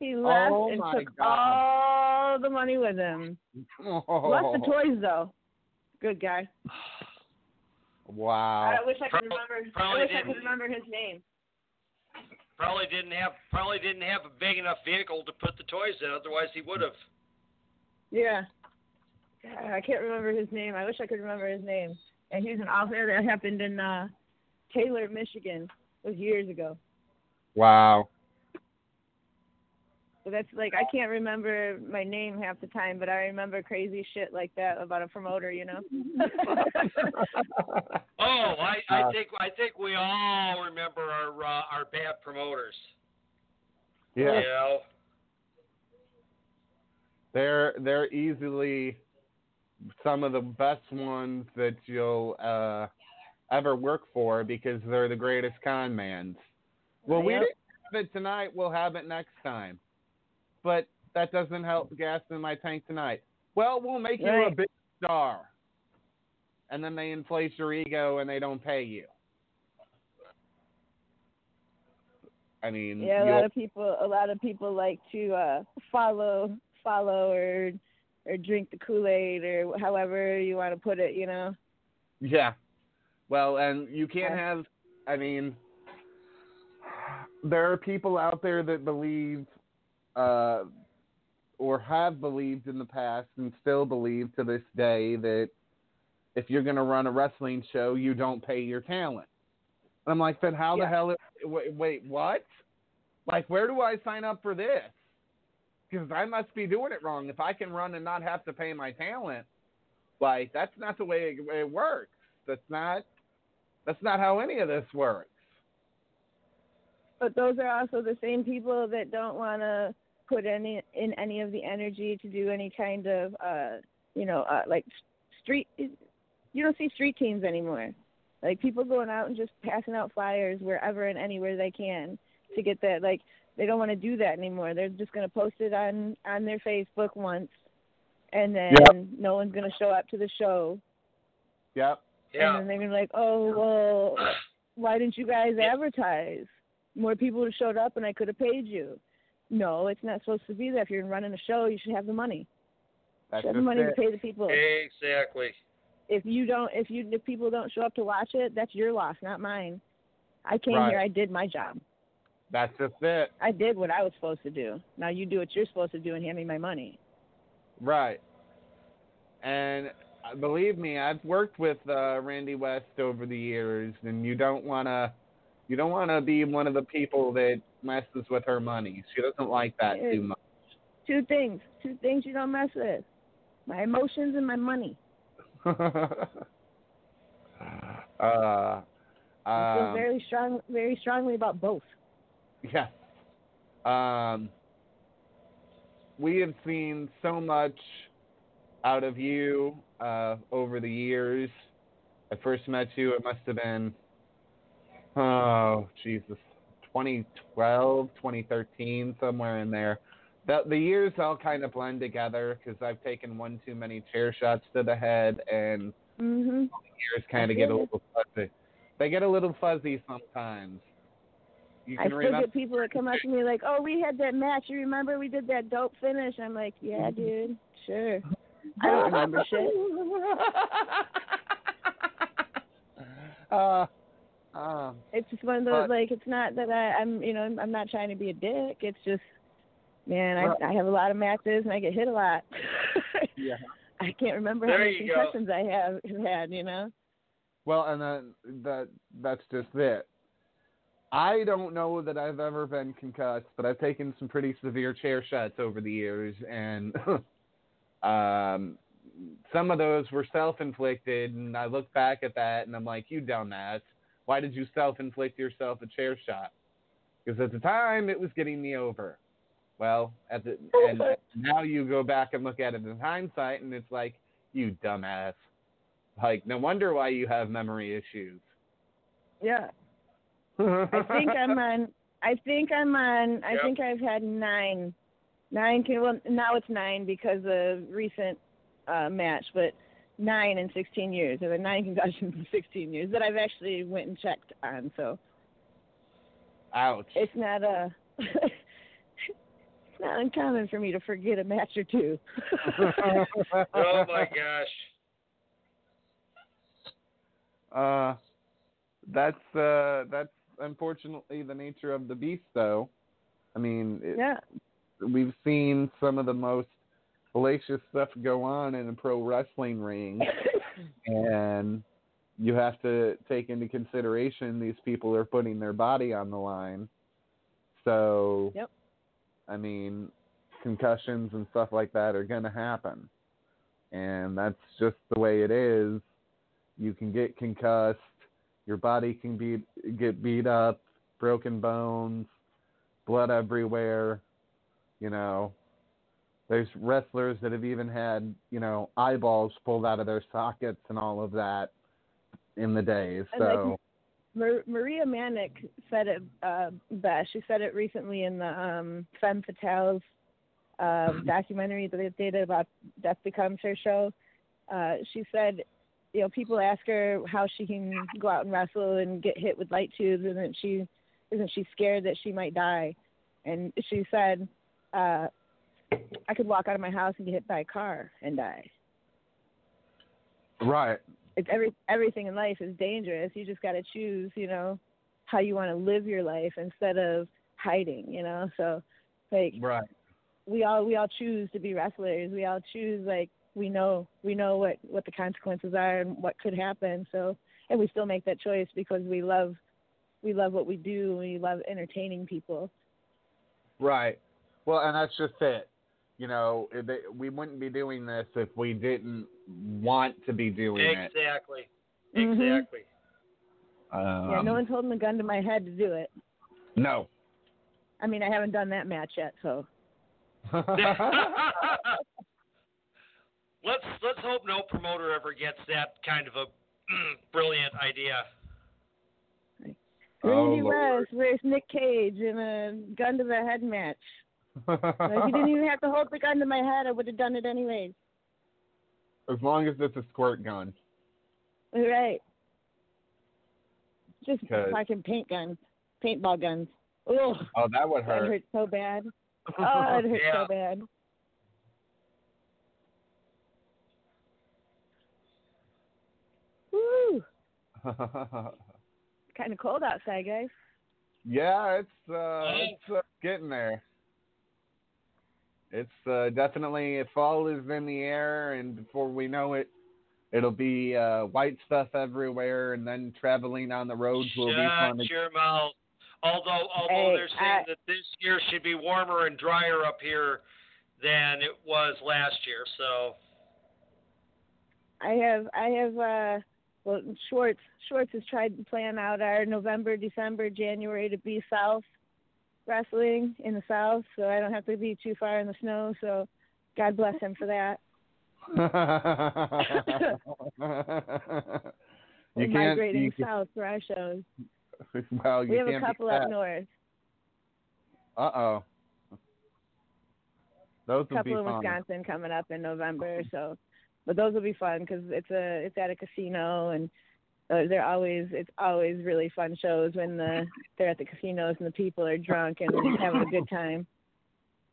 He left Oh, and took God. all the money with him. Oh. Left the toys though. Good guy. Wow. I wish I could remember. probably I wish I could remember his name. Probably didn't have probably didn't have a big enough vehicle to put the toys in. Otherwise, he would have. Yeah. God, I can't remember his name. I wish I could remember his name. And he's an author that happened in uh Taylor, Michigan. It was years ago. Wow. So that's like I can't remember my name half the time, but I remember crazy shit like that about a promoter, you know. Oh, I, I Uh, think I think we all remember our uh, our bad promoters. Yeah. You know. They're they're easily some of the best ones that you'll uh, ever work for because they're the greatest con mans. Well, we didn't have it tonight. We'll have it next time. But that doesn't help gas in my tank tonight. Well, we'll make you a big star. And then they inflate your ego and they don't pay you. I mean, Yeah, a lot of people a lot of people like to uh follow follow or or drink the Kool-Aid or however you want to put it, you know. Yeah. Well, and you can't have. I mean, there are people out there that believe, uh, or have believed in the past, and still believe to this day that if you're going to run a wrestling show, you don't pay your talent. And I'm like, then how the Yeah. hell? Wait, wait, what? Like, where do I sign up for this? Because I must be doing it wrong. If I can run and not have to pay my talent, like that's not the way it, it works. That's not. That's not how any of this works. But those are also the same people that don't want to put any in any of the energy to do any kind of uh you know uh like street you don't see street teams anymore like people going out and just passing out flyers wherever and anywhere they can to get that like they don't want to do that anymore they're just going to post it on on their facebook once and then Yep. no one's going to show up to the show Yep. Yeah. and then they're gonna be like, oh well, why didn't you guys advertise? More people would have showed up, and I could have paid you. No, it's not supposed to be that. If you're running a show, you should have the money. That's You should have the money to pay the people. Exactly. If you don't, if you if people don't show up to watch it, that's your loss, not mine. I came Right. here, I did my job. That's just it. I did what I was supposed to do. Now you do what you're supposed to do and hand me my money. Right. And uh, believe me, I've worked with uh, Randi West over the years, and you don't wanna, you don't wanna be one of the people that messes with her money. She doesn't like that too much. Two things, two things you don't mess with: my emotions and my money. uh, I feel Um, very strong, very strongly about both. Yes. Um, we have seen so much out of you uh, over the years. I first met you, it must have been, oh, Jesus, 2012, 2013, somewhere in there. The, the years all kind of blend together because I've taken one too many chair shots to the head, and hmm years kind of get a little fuzzy. They get a little fuzzy sometimes. You I still remember. get people that come up to me like, "Oh, we had that match. You remember we did that dope finish?" I'm like, "Yeah, dude, sure." I don't remember shit. uh, uh, It's just one of those But- like it's not that I, I'm you know I'm not trying to be a dick. It's just man. I I have a lot of matches and I get hit a lot. yeah. I can't remember There how many go. concussions I have had. You know. Well, and then that that's just it. I don't know that I've ever been concussed, but I've taken some pretty severe chair shots over the years, and um, some of those were self-inflicted. And I look back at that, and I'm like, "You dumbass! Why did you self-inflict yourself a chair shot?" Because at the time, it was getting me over. Well, at the and now you go back and look at it in hindsight, and it's like, "You dumbass!" Like, no wonder why you have memory issues. Yeah. I think I'm on. I think I'm on. I Yep. think I've had nine, nine. Can, well, now it's nine because of recent uh, match, but nine and 16 years. There were nine concussions in 16 years that I've actually went and checked on. So Ouch. it's not a. it's not uncommon for me to forget a match or two. Oh my gosh. Uh, that's uh, that's unfortunately the nature of the beast, though. I mean, it, yeah. we've seen some of the most hellacious stuff go on in a pro wrestling ring, and you have to take into consideration these people are putting their body on the line. So, Yep. I mean, concussions and stuff like that are going to happen. And that's just the way it is. You can get concussed, your body can be get beat up, broken bones, blood everywhere, you know. There's wrestlers that have even had, you know, eyeballs pulled out of their sockets and all of that in the day. And, like, So, Maria Manic said it uh, best. She said it recently in the um, Femme Fatales uh, documentary that they did about Death Becomes Her show. Uh, she said, you know, people ask her how she can go out and wrestle and get hit with light tubes, isn't she? Isn't she scared that she might die? And she said, uh, I could walk out of my house and get hit by a car and die. right. it's every everything in life is dangerous. You just got to choose, you know, how you want to live your life instead of hiding, you know. So, like Right. we all we all choose to be wrestlers. We all choose like we know we know what what the consequences are and what could happen. So, and we still make that choice because we love we love what we do. We love entertaining people. Right. Well, and that's just it. You know, they- we wouldn't be doing this if we didn't want to be doing it. Exactly. Mhm. Exactly. Um, yeah, no one's holding a gun to my head to do it. No. I mean, I haven't done that match yet, so let's let's hope no promoter ever gets that kind of a brilliant idea. Randy Oh, Lord. Rush versus Nick Cage in a gun to the head match. Like, you didn't even have to hold the gun to my head. I would have done it anyways. as long as it's a squirt gun. Right. Just 'Cause- fucking paint guns, paintball guns. Ugh, Oh, that would that hurt. hurt so bad. Oh, it hurt Yeah. so bad. Woo! Kind of cold outside, guys. yeah, it's uh, it's uh, getting there. It's uh, definitely fall is in the air, and before we know it, it'll be uh, white stuff everywhere, and then traveling on the roads will be Shut fun. your mouth. Although although Hey, they're saying I- that this year should be warmer and drier up here than it was last year, so I have I have uh well, Schwartz Schwartz has tried to plan out our November, December, January to be South wrestling in the South, so I don't have to be too far in the snow. So, God bless him for that. you can't. migrating You can, south for our shows. well, you we have a couple up north, Uh oh. Those a couple in. Wisconsin coming up in November. So, but those will be fun because it's a it's at a casino and Uh, they're always it's always really fun shows when the they're at the casinos and the people are drunk and having a good time.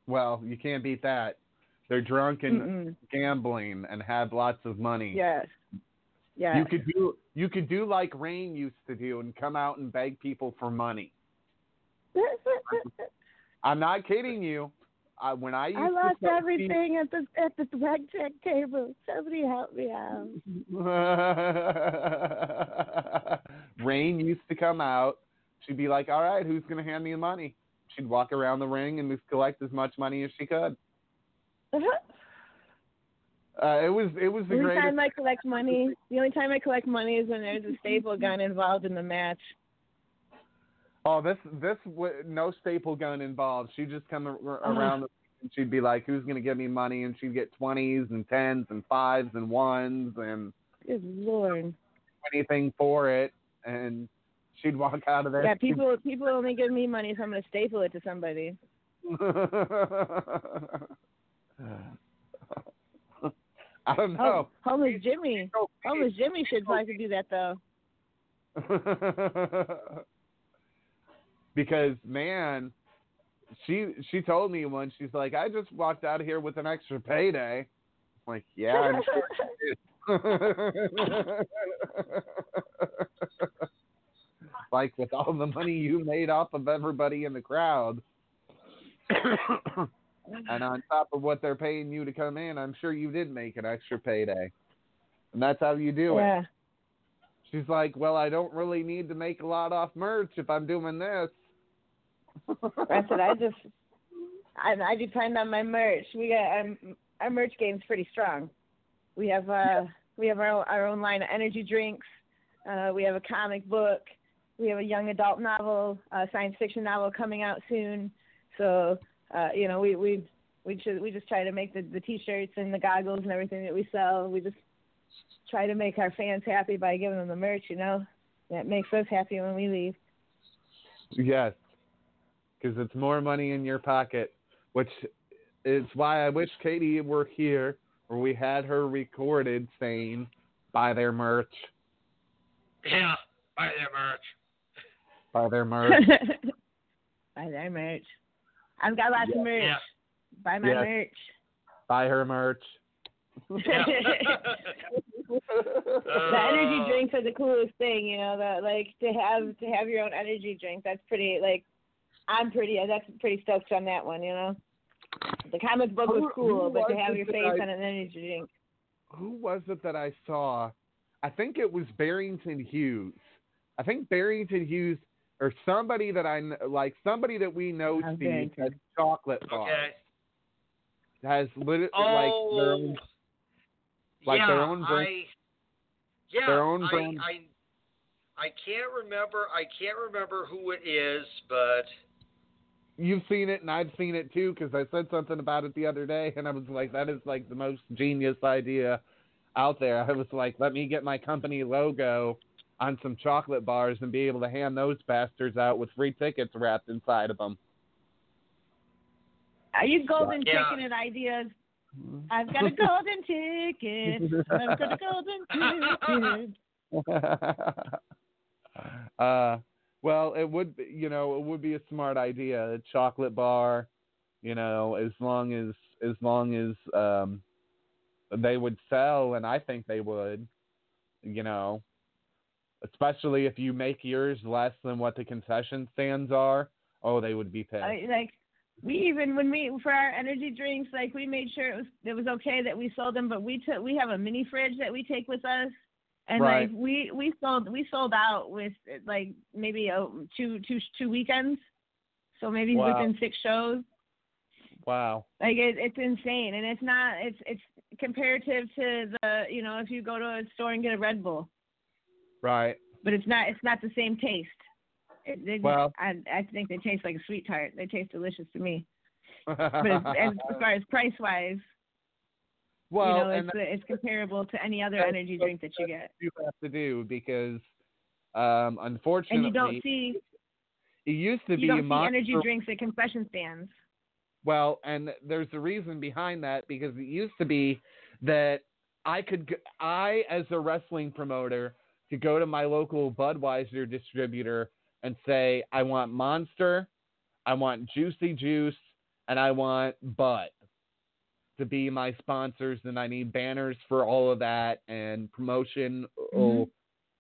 Well, you can't beat that. They're drunk and Mm-mm. gambling and have lots of money. Yes. Yeah. You could do you could do like Rain used to do and come out and beg people for money. I'm not kidding you. I, when I used I lost everything at the at the blackjack table. Somebody help me out. Rain used to come out. She'd be like, "All right, who's gonna hand me the money?" She'd walk around the ring and just collect as much money as she could. Uh, it was it was The the only greatest. time I collect money, the only time I collect money is when there's a staple gun involved in the match. Oh, this this no staple gun involved. She'd just come Uh-huh. around and she'd be like, "Who's gonna give me money?" And she'd get twenties and tens and fives and ones and Good lord. anything for it. And she'd walk out of there. Yeah, people people only give me money if I'm gonna staple it to somebody. I don't Oh, know. homeless Jimmy. Homeless Jimmy should probably do that though. because man, she she told me once she's like, I just walked out of here with an extra payday. I'm like, yeah, I'm sure like with all the money you made off of everybody in the crowd. and on top of what they're paying you to come in, I'm sure you did make an extra payday. And that's how you do it. yeah. She's like, Well, I don't really need to make a lot off merch if I'm doing this. I said I just I I depend on my merch. We got um, our merch game's pretty strong. We have uh we have our own, our own line of energy drinks. Uh, we have a comic book. We have a young adult novel, a science fiction novel coming out soon. So uh, you know we we we just we just try to make the the t-shirts and the goggles and everything that we sell. We just try to make our fans happy by giving them the merch. You know that makes us happy when we leave. Yes. Because it's more money in your pocket, which is why I wish Katie were here or we had her recorded saying, buy their merch, Yeah, buy their merch. buy their merch. Buy their merch. I've got lots Yeah. of merch. Yeah. Buy my Yes. merch. buy her merch. Yeah. the energy Uh, drinks are the coolest thing, you know. That like to have to have your own energy drink. That's pretty like I'm pretty that's pretty stoked on that one, you know. The comic book was cool, who but to have your face I- on an energy drink. Who was it that I saw? I think it was Barrington Hughes. I think Barrington Hughes or somebody that I kn- like somebody that we know Oh, Steve has chocolate bars. Okay. Has lit- Oh, like their oh. own like yeah, their own brand- I, yeah, their own I, brand. I, I can't remember. I can't remember who it is, but you've seen it and I've seen it too because I said something about it the other day and I was like, that is like the most genius idea out there. I was like, let me get my company logo on some chocolate bars and be able to hand those bastards out with free tickets wrapped inside of them. Are you golden Yeah. ticket ideas? I've got a golden ticket. I've got a golden ticket. uh, well, it would, be, you know, it would be a smart idea. A chocolate bar, you know, as long as as long as um, they would sell, and I think they would, you know, especially if you make yours less than what the concession stands are. Oh, they would be pissed. I, like we even when we for our energy drinks, like we made sure it was it was okay that we sold them, but we took we have a mini fridge that we take with us, and Right. like we we sold we sold out with like maybe a, two two two weekends, so maybe Wow. within six shows. wow. Like it, it's insane, and it's not it's it's comparative to the you know if you go to a store and get a Red Bull. Right. but it's not it's not the same taste. It, it, Well- I I think they taste like a sweet tart. They taste delicious to me. But as far as price wise, well, you know, it's it's comparable to any other energy drink that you get. you have to do because, um, unfortunately, And you don't see it used to be don't see Monster. energy drinks at concession stands. Well, and there's a reason behind that because it used to be that I could, I as a wrestling promoter, could go to my local Budweiser distributor and say, I want Monster, I want Juicy Juice, and I want Bud to be my sponsors, and I need banners for all of that and promotion oh, mm-hmm.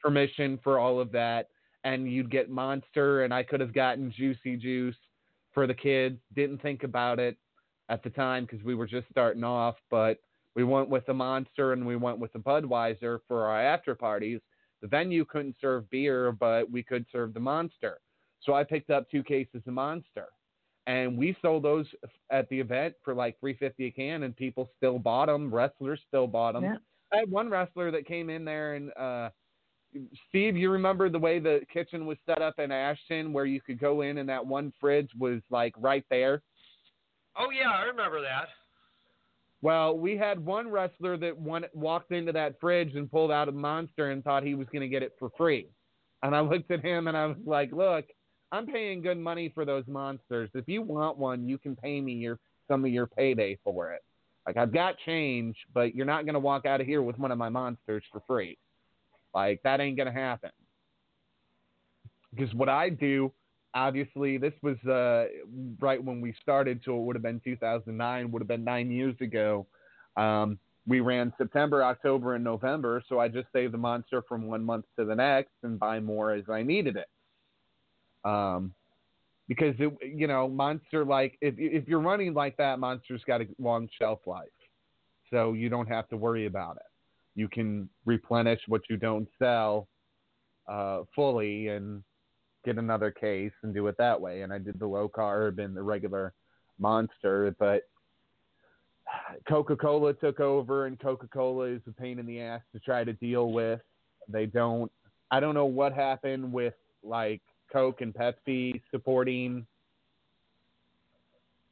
permission for all of that. And you'd get Monster, and I could have gotten Juicy Juice for the kids. Didn't think about it at the time because we were just starting off, but we went with the Monster and we went with the Budweiser for our after parties. The venue couldn't serve beer, but we could serve the Monster. So I picked up two cases of Monster. And we sold those at the event for like 350 a can and people still bought them, wrestlers still bought them. Yeah. I had one wrestler that came in there and uh Steve, you remember the way the kitchen was set up in Ashton where you could go in and that one fridge was like right there? Oh yeah, I remember that. Well, we had one wrestler that one, walked into that fridge and pulled out a monster and thought he was going to get it for free. And I looked at him and I was like, "Look, I'm paying good money for those monsters. If you want one, you can pay me your some of your payday for it. Like I've got change, but you're not going to walk out of here with one of my monsters for free. Like that ain't going to happen." Because what I do, obviously, this was uh, right when we started, so it would have been 2009, would have been nine years ago. Um, we ran September, October, and November, so I just saved the monster from one month to the next and buy more as I needed it. Um, because it, you know, monster like if if you're running like that, monster's got a long shelf life, so you don't have to worry about it. You can replenish what you don't sell uh, fully and get another case and do it that way. And I did the low carb and the regular monster, but Coca Cola took over, and Coca Cola is a pain in the ass to try to deal with. They don't, I don't know what happened with like Coke and Pepsi supporting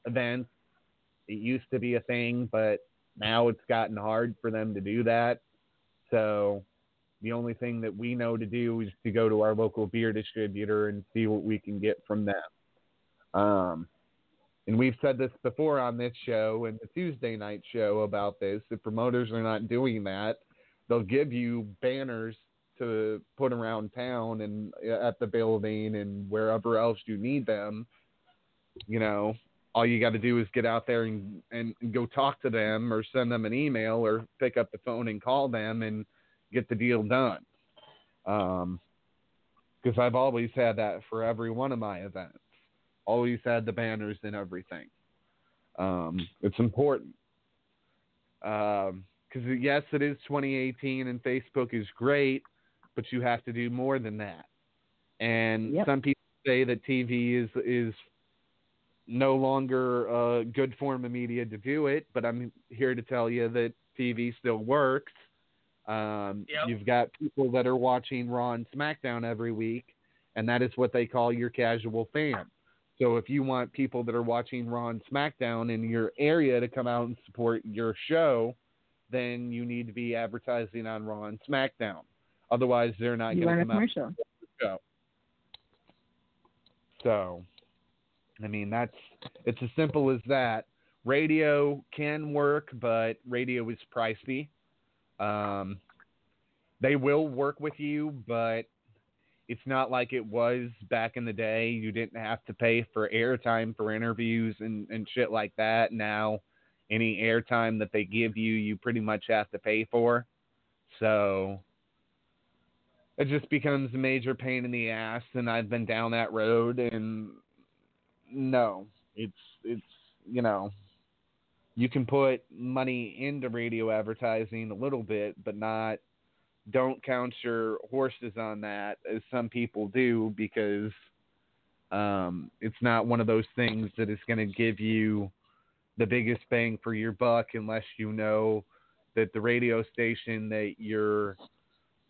events. It used to be a thing, but now it's gotten hard for them to do that. So the only thing that we know to do is to go to our local beer distributor and see what we can get from them. Um, and we've said this before on this show and the Tuesday night show about this. If promoters are not doing that, they'll give you banners to put around town and uh, at the building and wherever else you need them. You know, all you got to do is get out there and, and go talk to them or send them an email or pick up the phone and call them and get the deal done. Um, because I've always had that for every one of my events. Always had the banners and everything. Um, it's important. Um, because yes, it is 2018 and Facebook is great, but you have to do more than that. And Yep. some people say that TV is is no longer a good form of media to do it, but I'm here to tell you that TV still works. Um, Yep. You've got people that are watching Raw and SmackDown every week, and that is what they call your casual fan. So if you want people that are watching Raw and SmackDown in your area to come out and support your show, then you need to be advertising on Raw and SmackDown. Otherwise, they're not going to come out commercial. show. So, I mean, that's it's as simple as that. Radio can work, but radio is pricey. Um, they will work with you, but it's not like it was back in the day. You didn't have to pay for airtime for interviews and, and shit like that. Now, any airtime that they give you, you pretty much have to pay for. So it just becomes a major pain in the ass, and I've been down that road, and no, it's it's you know you can put money into radio advertising a little bit, but not don't count your horses on that as some people do because um, it's not one of those things that is going to give you the biggest bang for your buck unless you know that the radio station that you're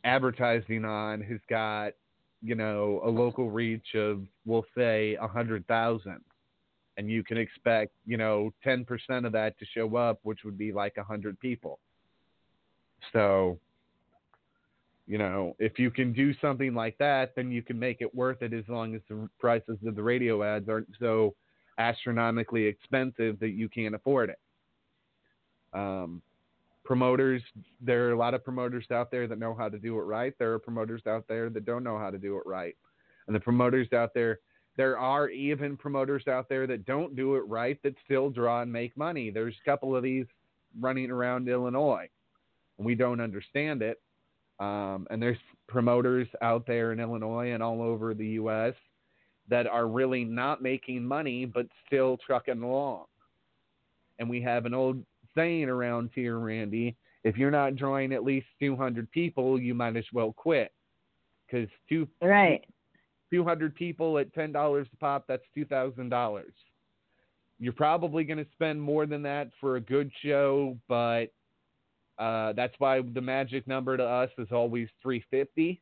advertising on who's got, you know, a local reach of, we'll say, a hundred thousand, and you can expect, you know, ten percent of that to show up, which would be like a hundred people. So, you know, if you can do something like that, then you can make it worth it as long as the prices of the radio ads aren't so astronomically expensive that you can't afford it. Um, promoters, there are a lot of promoters out there that know how to do it right. There are promoters out there that don't know how to do it right. And the promoters out there, there are even promoters out there that don't do it right that still draw and make money. There's a couple of these running around Illinois. And we don't understand it. Um, and there's promoters out there in Illinois and all over the U.S. that are really not making money but still trucking along. And we have an old saying around here, Randi if you're not drawing at least 200 people, you might as well quit. Because two, Right. 200 people at $10 a pop, that's $2,000. You're probably going to spend more than that for a good show, but uh, that's why the magic number to us is always 350.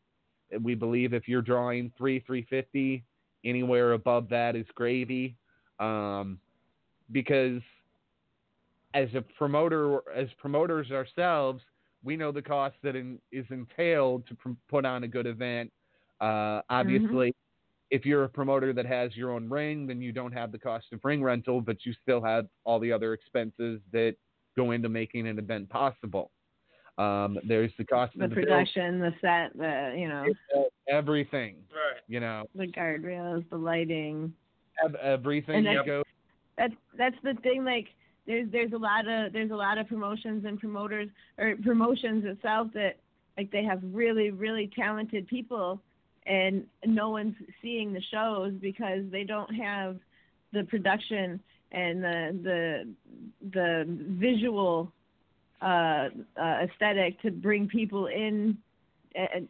And we believe if you're drawing three 350, anywhere above that is gravy. Um, because as a promoter, as promoters ourselves, we know the cost that in, is entailed to pr- put on a good event. Uh, obviously, if you're a promoter that has your own ring, then you don't have the cost of ring rental, but you still have all the other expenses that go into making an event possible. Um, there's the cost The of the build, production, the set, the you know, everything. Right. You know, the guardrails, the lighting. ev- everything And that's- goes. That's that's the thing. Like there's there's a lot of there's a lot of promotions and promoters or promotions itself that like they have really really talented people and no one's seeing the shows because they don't have the production and the the the visual uh, uh, aesthetic to bring people in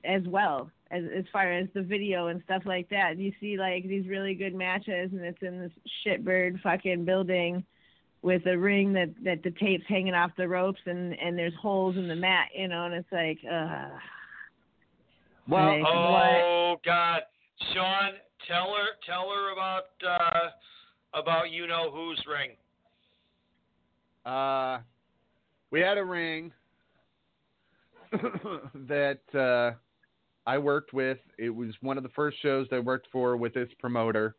as well as as far as the video and stuff like that. You see like these really good matches and it's in this shitbird fucking building with a ring that that the tape's hanging off the ropes and and there's holes in the mat, you know, and it's like uh Well, like, what? Oh God, Sean, tell her tell her about uh, about you know whose ring. Uh, we had a ring that uh, I worked with. It was one of the first shows I worked for with this promoter,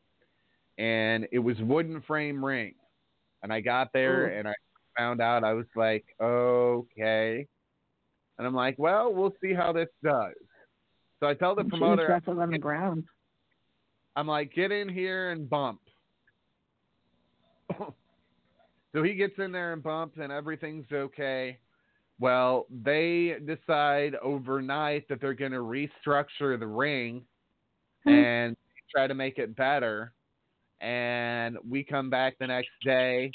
and it was wooden frame ring. And I got there Ooh. and I found out I was like, okay. And I'm like, well, we'll see how this does. So I tell the she promoter, wrestled on the ground. I'm like, get in here and bump. so he gets in there and bumps, and everything's okay. Well, they decide overnight that they're going to restructure the ring hmm. and try to make it better. And we come back the next day,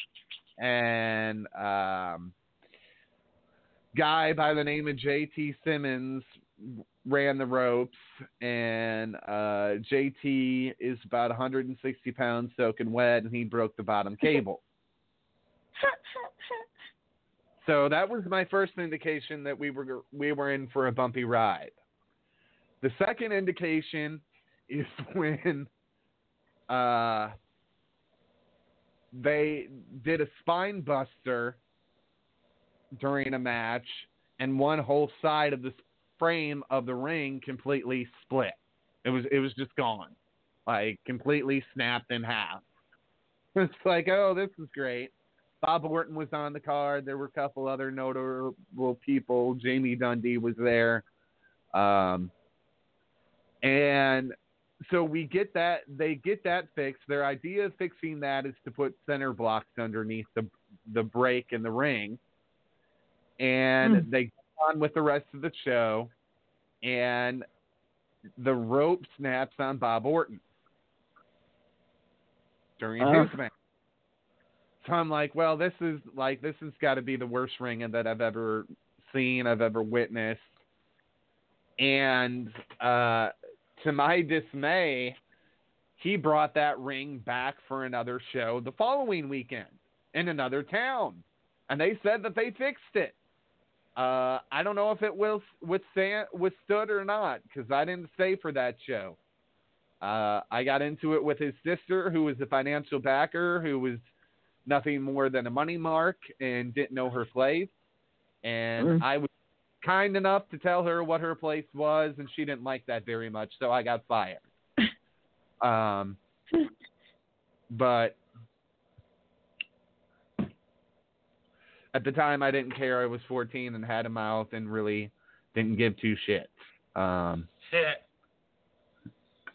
and um, guy by the name of JT Simmons ran the ropes, and uh, JT is about 160 pounds soaking wet, and he broke the bottom cable. So that was my first indication that we were we were in for a bumpy ride. The second indication is when uh, they did a spine buster during a match, and one whole side of the frame of the ring completely split. It was it was just gone, like completely snapped in half. It's like, oh, this is great. Bob Orton was on the card. There were a couple other notable people. Jamie Dundee was there. Um, and so we get that they get that fixed. Their idea of fixing that is to put center blocks underneath the the break in the ring. And Hmm. they go on with the rest of the show and the rope snaps on Bob Orton during Ugh. his match. So I'm like, well, this is like this has got to be the worst ring that I've ever seen, I've ever witnessed. And uh, to my dismay, he brought that ring back for another show the following weekend in another town, and they said that they fixed it. Uh, I don't know if it will withstand withstood or not because I didn't stay for that show. Uh, I got into it with his sister, who was a financial backer, who was nothing more than a money mark and didn't know her place. And Mm. I was kind enough to tell her what her place was, and she didn't like that very much, so I got fired. um, but at the time, I didn't care. I was 14 and had a mouth and really didn't give two shits. Um,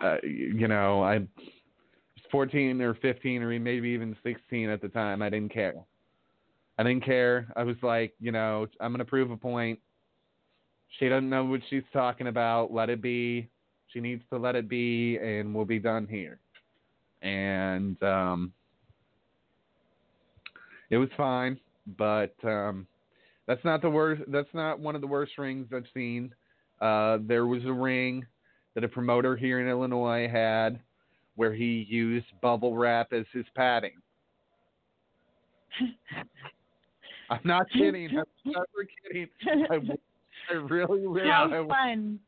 uh, you know, I was 14 or 15 or maybe even 16 at the time. I didn't care. I didn't care. I was like, you know, I'm going to prove a point. She doesn't know what she's talking about. Let it be. She needs to let it be, and we'll be done here. And um, it was fine, but um, that's not the worst. That's not one of the worst rings I've seen. Uh, there was a ring that a promoter here in Illinois had where he used bubble wrap as his padding. I'm not kidding. I'm never kidding. I, I really. How I fun!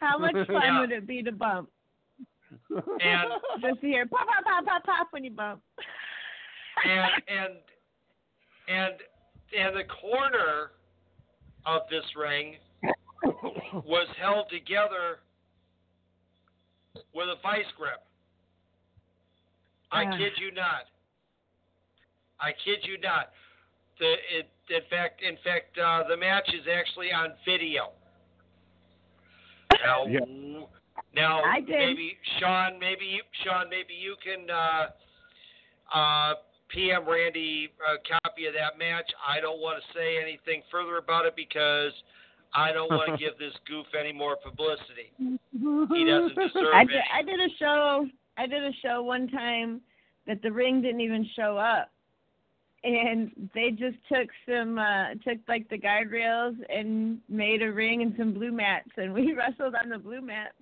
How much fun Yeah. would it be to bump? And Just to hear pop, pop, pop, pop, pop when you bump. and and and and the corner of this ring was held together with a vice grip. I Ah. kid you not. I kid you not. The it, in fact, in fact, uh, the match is actually on video. Now, Yeah. now I maybe Sean, maybe you, Sean, maybe you can uh, uh, PM Randi a copy of that match. I don't want to say anything further about it because I don't want to give this goof any more publicity. He doesn't deserve I it. I did a show. I did a show one time that the ring didn't even show up, and they just took some, uh took like the guardrails and made a ring and some blue mats, and we wrestled on the blue mats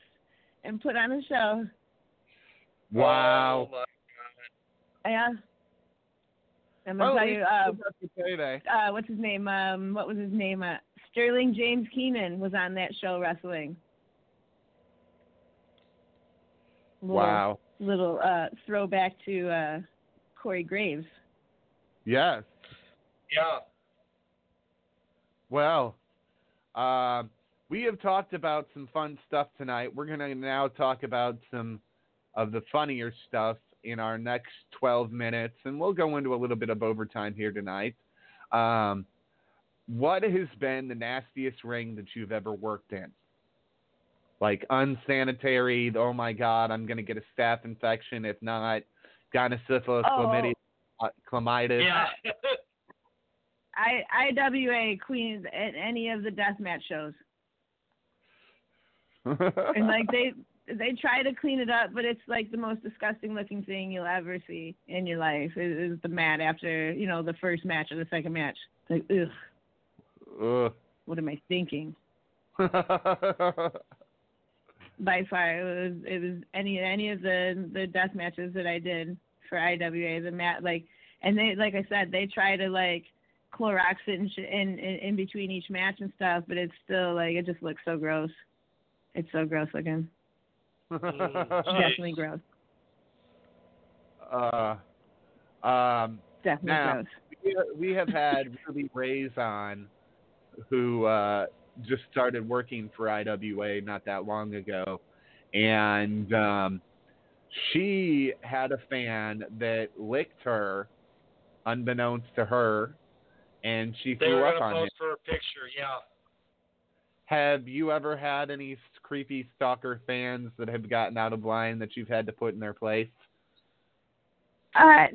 and put on a show. wow. Oh, my Yeah. I'm gonna Well, tell you, uh, you got the payday. uh, what's his name? Um, what was his name? Uh, Sterling James Keenan was on that show wrestling. Little, Wow. Little uh, throwback to uh, Corey Graves. Yes. Yeah. Well, um, we have talked about some fun stuff tonight. We're going to now talk about some of the funnier stuff in our next 12 minutes, and we'll go into a little bit of overtime here tonight. Um, what has been the nastiest ring that you've ever worked in? Like unsanitary, oh my God, I'm going to get a staph infection. If not, gonosyphilis, Oh. chlamydia, uh, chlamydia. Yeah. I IWA Queens at any of the deathmatch shows, and like they they try to clean it up, but it's like the most disgusting looking thing you'll ever see in your life. Is, is the mat after you know the first match or the second match. Like ugh, Ugh. what am I thinking? by far it was it was any any of the the death matches that I did for IWA the mat like and they like I said they try to like Clorox it in, sh- in in in between each match and stuff but it's still like it just looks so gross. It's so gross looking. Definitely gross. Uh, um, Definitely now, gross. we, we have had Ruby Raze on, who uh, just started working for IWA not that long ago, and um, she had a fan that licked her, unbeknownst to her, and she They threw were up gonna on him. post for a picture. Yeah. Have you ever had any creepy stalker fans that have gotten out of line that you've had to put in their place? Uh,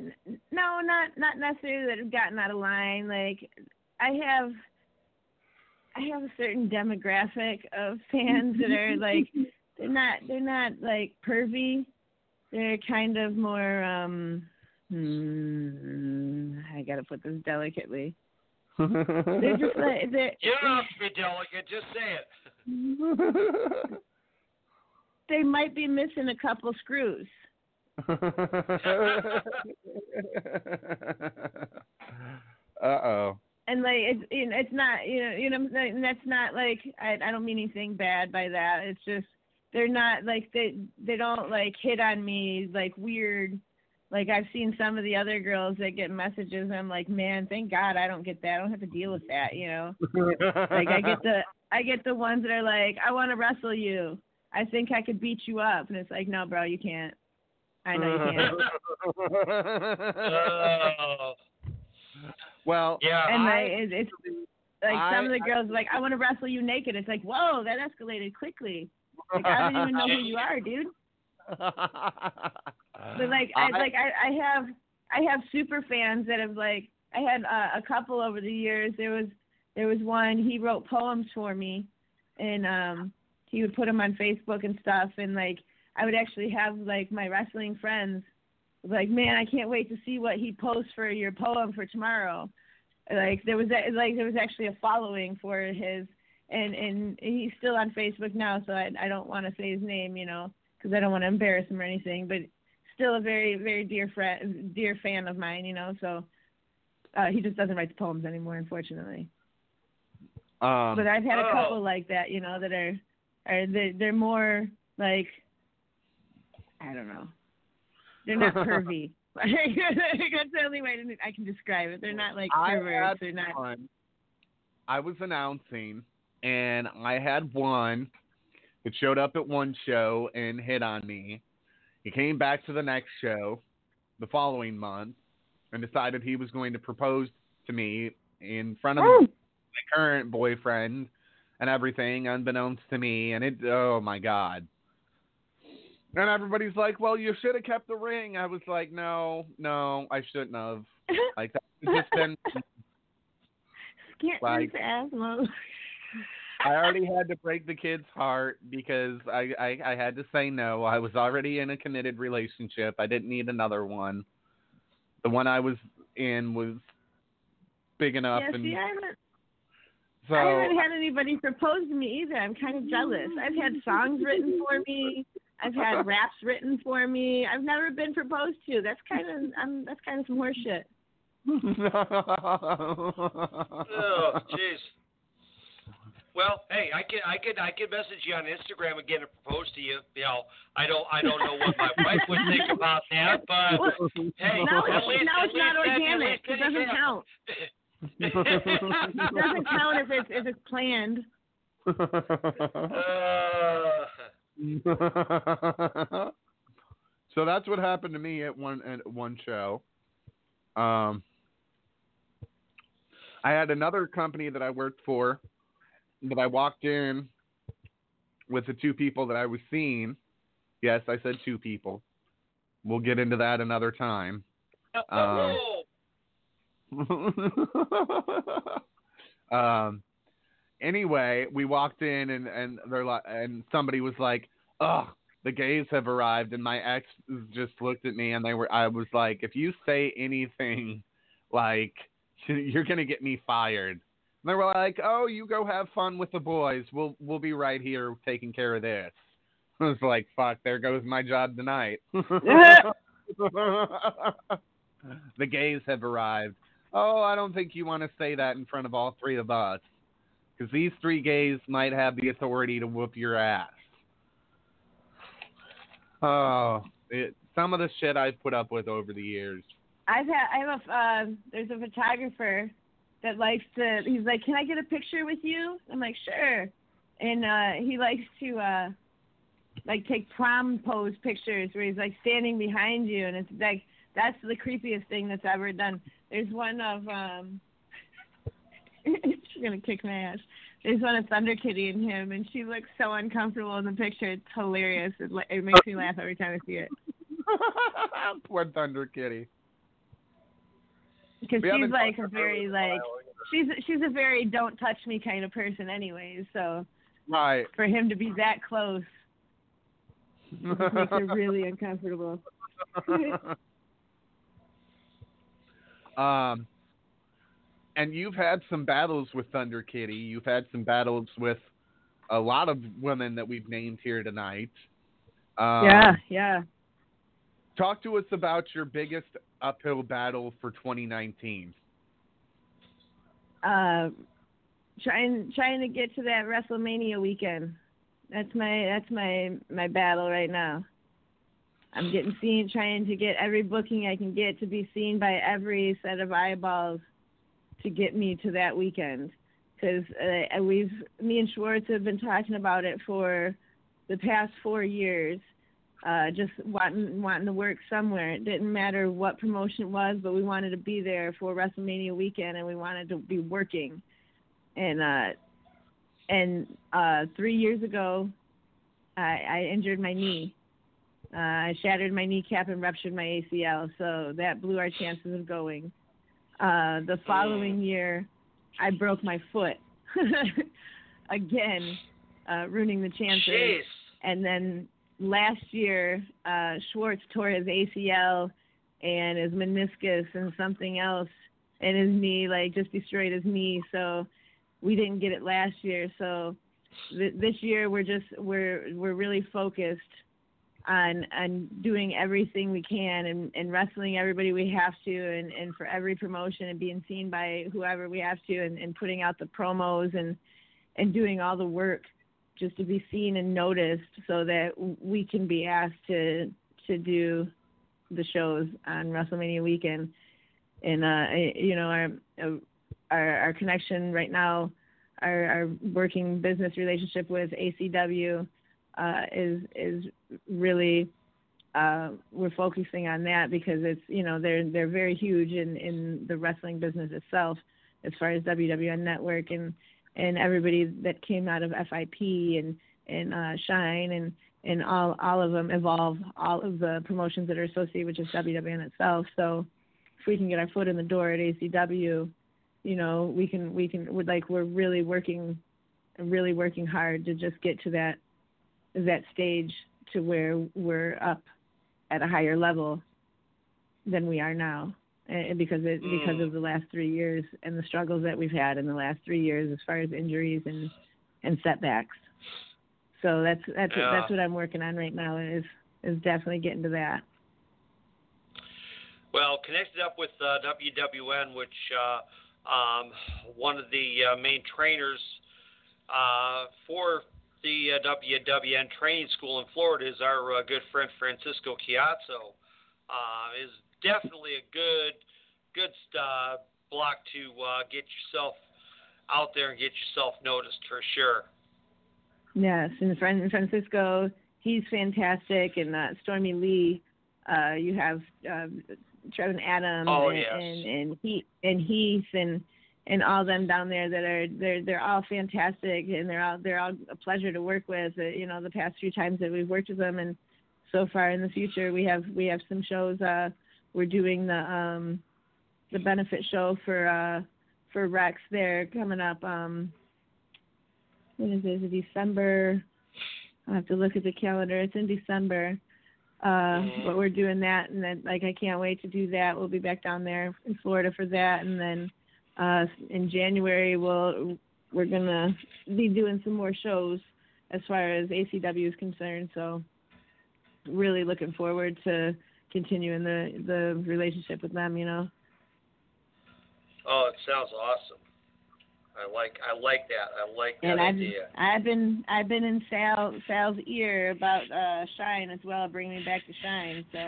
no, not not necessarily that have gotten out of line. Like, I have, I have a certain demographic of fans that are like, they're not they're not like pervy. They're kind of more. um hmm, I gotta put this delicately. They're just like they're, You don't have to be delicate. Just say it. they might be missing a couple screws. uh oh. and like it's you know, it's not you know you know that's not like I I don't mean anything bad by that. It's just they're not like they they don't like hit on me like weird. Like I've seen some of the other girls that get messages. And I'm like, man, thank God I don't get that. I don't have to deal with that. You know, like I get the I get the ones that are like, I want to wrestle you. I think I could beat you up, and it's like, no, bro, you can't. I know you can't. Well, yeah. and I- like it, it's like some of the I- girls are like, I want to wrestle you naked. It's like, whoa, that escalated quickly. Like I don't even know who you are, dude. But like I, like I, I have I have super fans that have like I had uh, a couple over the years. There was there was one he wrote poems for me, and um he would put them on Facebook and stuff. And like I would actually have like my wrestling friends like, man, I can't wait to see what he posts for your poem for tomorrow. Like there was a, like there was actually a following for his, and and he's still on Facebook now. So I I don't want to say his name, you know, because I don't want to embarrass him or anything. But still a very very dear friend, dear fan of mine, you know. So uh, he just doesn't write the poems anymore, unfortunately. Um, but I've had a Oh. couple like that, you know, that are are they they're more like I don't know. They're not pervy. That's the only way to, I can describe it. They're not like perverts. They're not. I was announcing, and I had one that showed up at one show and hit on me. He came back to the next show the following month and decided he was going to propose to me in front of Oh. my current boyfriend and everything, unbeknownst to me. And it, oh my God. And everybody's like, well, you should have kept the ring. I was like, no, no, I shouldn't have. Like, that just been like- asthma. I already had to break the kid's heart because I, I I had to say no. I was already in a committed relationship. I didn't need another one. The one I was in was big enough, yeah, and see, I haven't, so I haven't had anybody propose to me either. I'm kind of jealous. I've had songs written for me. I've had raps written for me. I've never been proposed to. That's kind of I'm that's kind of some horse shit. Oh, jeez. Well, hey, I can I can I can message you on Instagram again and propose to you. You know, I don't I don't know what my wife would think about that, but hey, now at it's, least, now at it's not least that- at organic. least It doesn't that- count. It doesn't count if it's if it's planned. Uh, so that's what happened to me at one at one show. Um, I had another company that I worked for that I walked in with the two people that I was seeing. Yes, I said two people. We'll get into that another time. Um, um anyway we walked in and and they're like and somebody was like oh the gays have arrived and my ex just looked at me and they were i was like if you say anything like you're gonna get me fired they were like oh you go have fun with the boys we'll we'll be right here taking care of this i was like fuck there goes my job tonight the gays have arrived Oh, I don't think you want to say that in front of all three of us. Because these three gays might have the authority to whoop your ass. Oh, it, some of the shit I've put up with over the years. I've had I have a uh, there's a photographer that likes to he's like, Can I get a picture with you? I'm like, Sure and uh he likes to uh like take prom pose pictures where he's like standing behind you and it's like that's the creepiest thing that's ever done. There's one of um she's gonna kick my ass. There's one of Thunder Kitty and him and she looks so uncomfortable in the picture. It's hilarious. It, it makes me laugh every time I see it. Poor Thunder Kitty. Because We she's like a very like she's she's a very don't touch me kind of person anyways so Right. for him to be that close makes her really uncomfortable um, and you've had some battles with Thunder Kitty. You've had some battles with a lot of women that we've named here tonight. Um, yeah yeah Talk to us about your biggest uphill battle for 2019. uh, trying trying to get to that WrestleMania weekend. That's my that's my my battle right now. I'm getting seen, trying to get every booking I can get to be seen by every set of eyeballs to get me to that weekend. Because uh, we've me and Schwartz have been talking about it for the past four years. Uh, just wanting wanting to work somewhere. It didn't matter what promotion it was, but we wanted to be there for WrestleMania weekend, and we wanted to be working. And uh, and uh, three years ago, I, I injured my knee. Uh, I shattered my kneecap and ruptured my ACL, so that blew our chances of going. Uh, the following year, I broke my foot again, uh, ruining the chances. Jeez. And then last year, uh, Schwartz tore his ACL and his meniscus and something else, and his knee like just destroyed his knee. So we didn't get it last year. So th- this year we're just we're we're really focused on on doing everything we can and, and wrestling everybody we have to and, and for every promotion and being seen by whoever we have to and, and putting out the promos and and doing all the work just to be seen and noticed so that we can be asked to to do the shows on WrestleMania weekend. And uh, you know our our our connection right now, our our working business relationship with ACW uh, is is really uh, we're focusing on that because it's you know they're they're very huge in in the wrestling business itself as far as WWN Network and and everybody that came out of FIP and and uh, Shine and and all all of them evolve all of the promotions that are associated with just WWN itself. So if we can get our foot in the door at ACW, you know we can we can we're like we're really working really working hard to just get to that that stage to where we're up at a higher level than we are now because it, because of the last three years and the struggles that we've had in the last three years as far as injuries and and setbacks. So that's that's Yeah. that's what I'm working on right now is is definitely getting to that. Well, connected up with uh, WWN, which uh, um, one of the uh, main trainers uh, for the uh, WWN training school in Florida is our uh, good friend Francisco Ciatso. Uh, is definitely a good good uh, block to uh, get yourself out there and get yourself noticed for sure. Yes, and Fran- Francisco, he's fantastic, and uh, Stormie Lee. Uh, you have um, Trevin Adams Oh, and, yes. and and Heath and Heath and and all them down there that are they're they're all fantastic and they're all they're all a pleasure to work with. Uh, you know, the past few times that we've worked with them, and so far in the future we have we have some shows. Uh, we're doing the um the benefit show for uh for Rex there coming up. Um, when is it? Is it December? I have to look at the calendar. It's in December. Uh, but we're doing that, and then like I can't wait to do that. We'll be back down there in Florida for that, and then uh, in January we'll we're gonna be doing some more shows as far as ACW is concerned. So really looking forward to continuing the the relationship with them. You know. Oh, it sounds awesome. I like I like that. I like that And I've idea. I've been I've been in Sal Sal's ear about uh Shine as well, bringing me back to Shine. So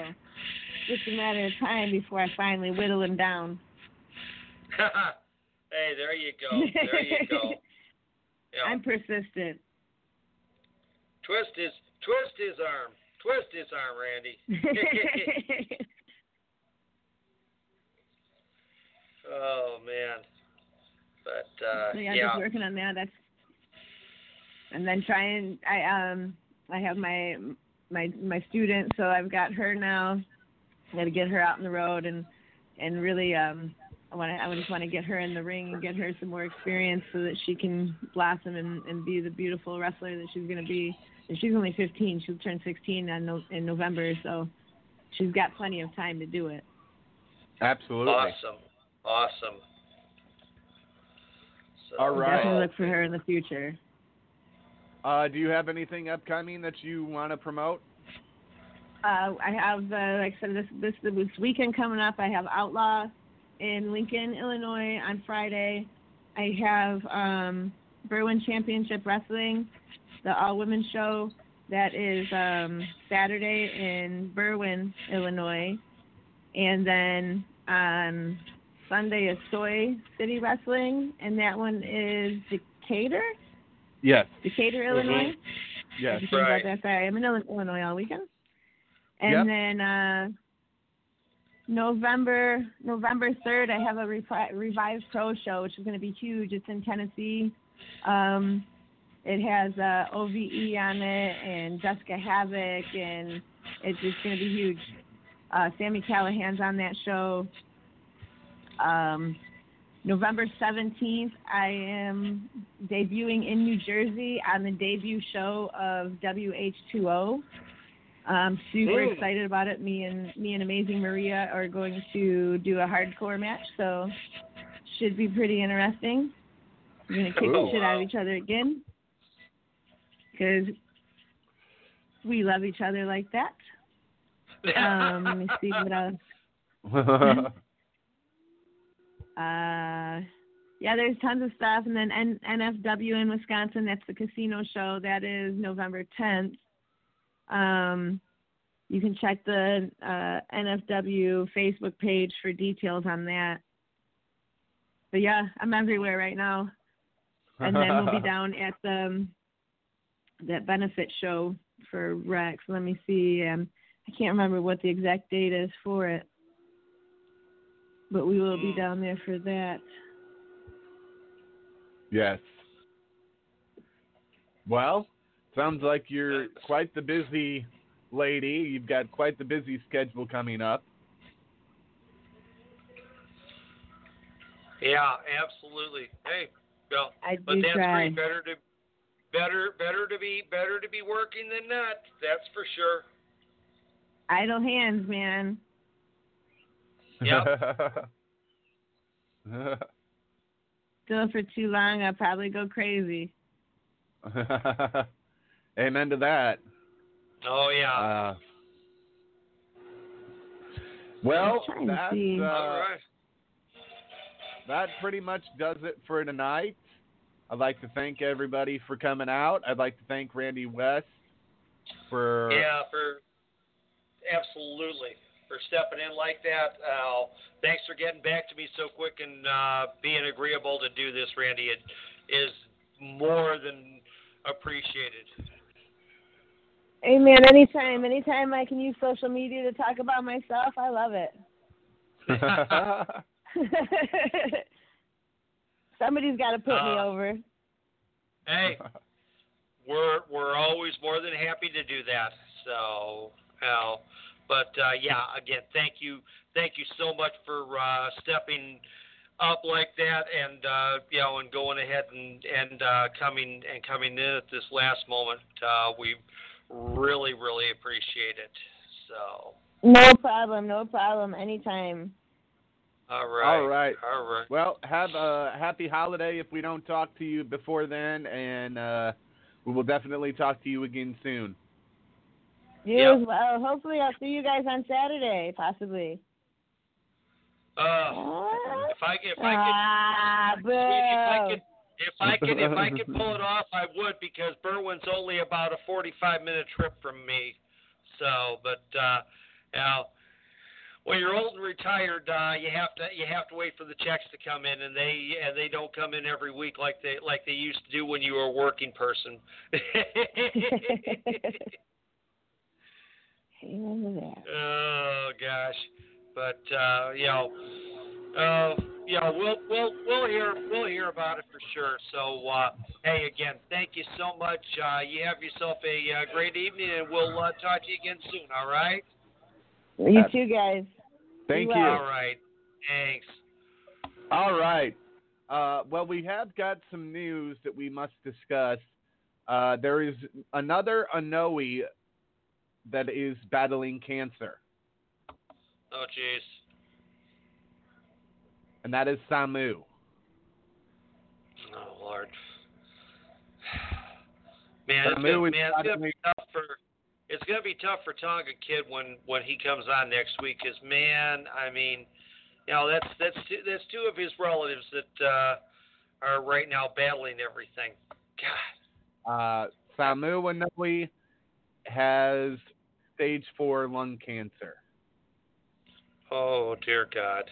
just a matter of time before I finally whittle him down. hey, there you go. There you go. Yeah. I'm persistent. Twist his twist his arm. Twist his arm, Randi. oh man. But uh so yeah, yeah. just working on that. That's and then trying. I um I have my my my student, so I've got her now. I got to get her out on the road and and really um I want to I just want to get her in the ring and get her some more experience so that she can blossom and and be the beautiful wrestler that she's going to be. And she's only 15. She'll turn 16 on no, in November, so she's got plenty of time to do it. Absolutely. Awesome. Awesome. So, All right. Definitely look for her in the future. Uh, do you have anything upcoming that you want to promote? Uh, I have, uh, like I said, this, this this weekend coming up. I have Outlaw in Lincoln, Illinois on Friday. I have um, Berwyn Championship Wrestling, the all women show that is um, Saturday in Berwyn, Illinois. And then on Sunday is Soy City Wrestling, and that one is Decatur, Yes. Decatur, Illinois. Yes. I think about that. Sorry, I'm in Illinois all weekend. And Yep. then uh, November November third, I have a repri- revived pro show, which is going to be huge. It's in Tennessee. Um, it has uh, OVE on it and Jessicka Havok, and it's just going to be huge. Uh, Sami Callihan's on that show. Um, November 17th, I am debuting in New Jersey on the debut show of WH2O. I'm super Ooh. excited about it. Me and me and Amazing Maria are going to do a hardcore match, so should be pretty interesting. We're gonna kick the Ooh. shit out of each other again because we love each other like that. Um, let me see what else. Uh, yeah, there's tons of stuff, and then N- NFW in Wisconsin. That's the casino show. That is November 10th. Um, you can check the uh, NFW Facebook page for details on that. But yeah, I'm everywhere right now, and then we'll be down at the um, that benefit show for Rex. Let me see. Um, I can't remember what the exact date is for it but we will be down there for that. Yes. Well, sounds like you're quite the busy lady. You've got quite the busy schedule coming up. Yeah, absolutely. Hey, well, I but that's try. great. Better to better better to be better to be working than not. That's for sure. Idle hands, man. Do it for too long, I'll probably go crazy. Amen to that. Oh yeah. Uh, well, trying that's, uh, All right. that pretty much does it for tonight. I'd like to thank everybody for coming out. I'd like to thank Randi West for Yeah, for absolutely for stepping in like that. Uh, thanks for getting back to me so quick and uh, being agreeable to do this, Randi. It is more than appreciated. Hey, man, anytime, anytime I can use social media to talk about myself, I love it. Somebody's got to put me Uh, over. Hey, we're we're always more than happy to do that. So, uh, but uh, yeah, again, thank you, thank you so much for uh, stepping up like that, and uh, you know, and going ahead and and uh, coming and coming in at this last moment. Uh, we really, really appreciate it. So, No problem, no problem, anytime. All right, All right. all right. Well, have a happy holiday if we don't talk to you before then, and uh, we will definitely talk to you again soon. You Yep. as well. Hopefully, I'll see you guys on Saturday, possibly. Uh, if I if I could. Ah, if I could, if I could, if I could pull it off, I would because Berwyn's only about a 45 minute trip from me. So, but uh, now, when you're old and retired, uh, you have to you have to wait for the checks to come in, and they and they don't come in every week like they like they used to do when you were a working person. Oh gosh, but uh, you know, uh, you know, we'll we'll we'll hear we'll hear about it for sure. So uh, hey, again, thank you so much. Uh, you have yourself a uh, great evening, and we'll uh, talk to you again soon. All right. You too, guys. Thank Be you. All right. Thanks. All right. Uh, well, we have got some news that we must discuss. Uh, there is another Anoa'i that is battling cancer, Oh jeez. and that is Samu. Oh Lord. Man, it's Samu gonna, man, it's gonna be tough for it's gonna be tough for Tonga Kid when when he comes on next week. Cause man, I mean, you know that's that's two, that's two of his relatives that uh, are right now battling everything. God. Uh, Samu Anoa'i has stage four lung cancer. Oh dear God.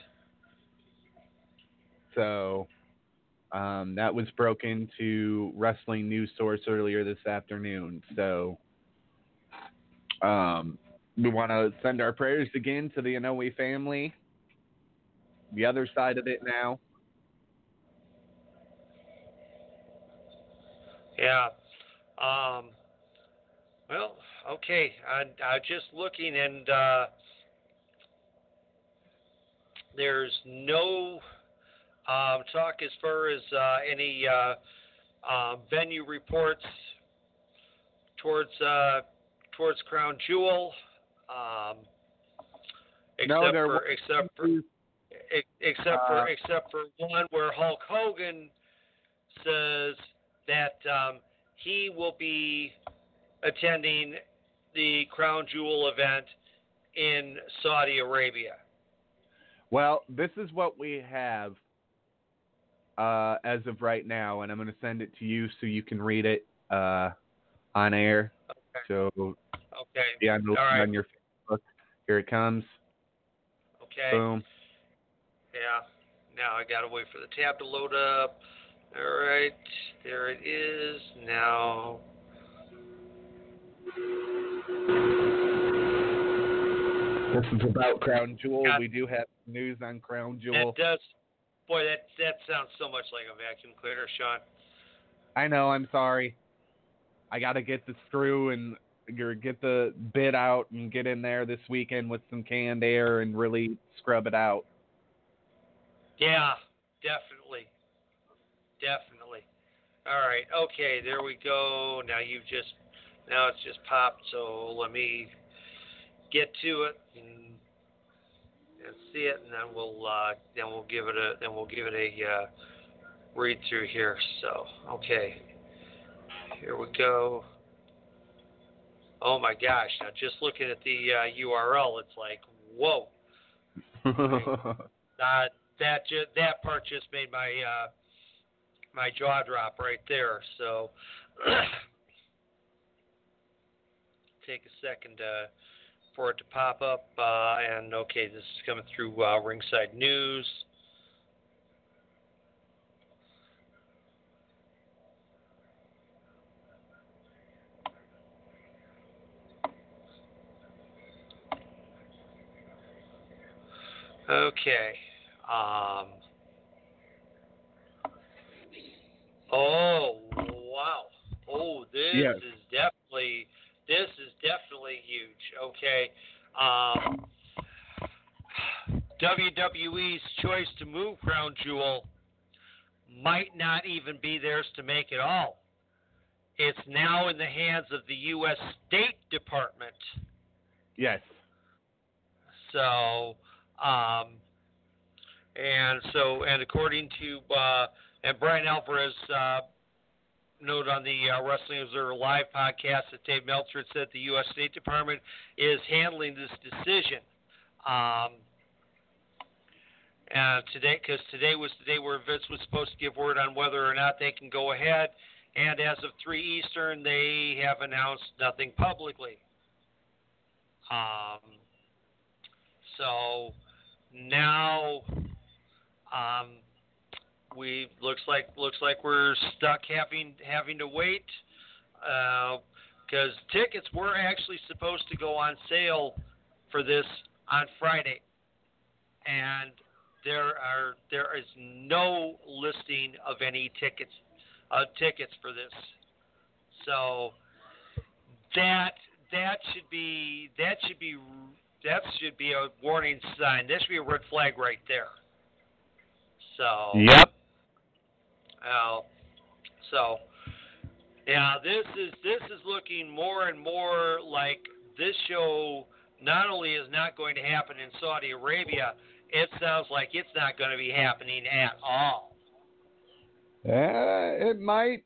So um, that was broken to Wrestling News Source earlier this afternoon. So um, we want to send our prayers again to the Anoa'i family. The other side of it now. Yeah. Um. Well, okay. I I just looking and uh, there's no um, talk as far as uh, any uh, uh, venue reports towards uh, towards Crown Jewel. Um, except No, for except for ex- except Uh, for except for one where Hulk Hogan says that um, he will be attending the Crown Jewel event in Saudi Arabia. Well, this is what we have uh, as of right now, and I'm going to send it to you so you can read it uh, on air. So Okay. yeah, right. on your Facebook. Here it comes. Okay. Boom. Yeah. Now I gotta wait for the tab to load up. All right. There it is. Now. This is about Crown Jewel. Yeah. We do have news on Crown That Jewel. does. Boy, that that sounds so much like a vacuum cleaner, Sean. I know. I'm sorry. I got to get the screw and or get the bid out and get in there this weekend with some canned air and really scrub it out. Yeah, definitely. Definitely. All right. Okay, there we go. Now you've just now it's just popped, so let me get to it and, and see it and then we'll uh then we'll give it a then we'll give it a uh read through here. So, okay. Here we go. Oh my gosh. Now just looking at the uh, URL, it's like, whoa. Uh, that ju- that part just made my uh, my jaw drop right there. So take a second uh, for it to pop up. Uh, and okay, this is coming through uh, Ringside News. Okay. Um. Oh wow. Oh, this Yes. is definitely this is definitely huge. Okay. Um. WWE's choice to move Crown Jewel might not even be theirs to make at all. It's now in the hands of the U.S. State Department. yes. So, um, and so, and according to uh, and Bryan Alvarez uh, note on the uh, Wrestling Observer Live podcast that Dave Meltzer had said the U.S. State Department is handling this decision. Um, and today, because today was the day where Vince was supposed to give word on whether or not they can go ahead. And as of 3 Eastern, they have announced nothing publicly. Um, so now um, we looks like looks like we're stuck having having to wait because tickets were actually supposed to go on sale for this on Friday, and there are there is no listing of any tickets uh, tickets for this. So that that should be that should be that should be a warning sign. That should be a red flag right there. So Yep. uh, so yeah, this is this is looking more and more like this show not only is not going to happen in Saudi Arabia, it sounds like it's not going to be happening at all. Uh, it might.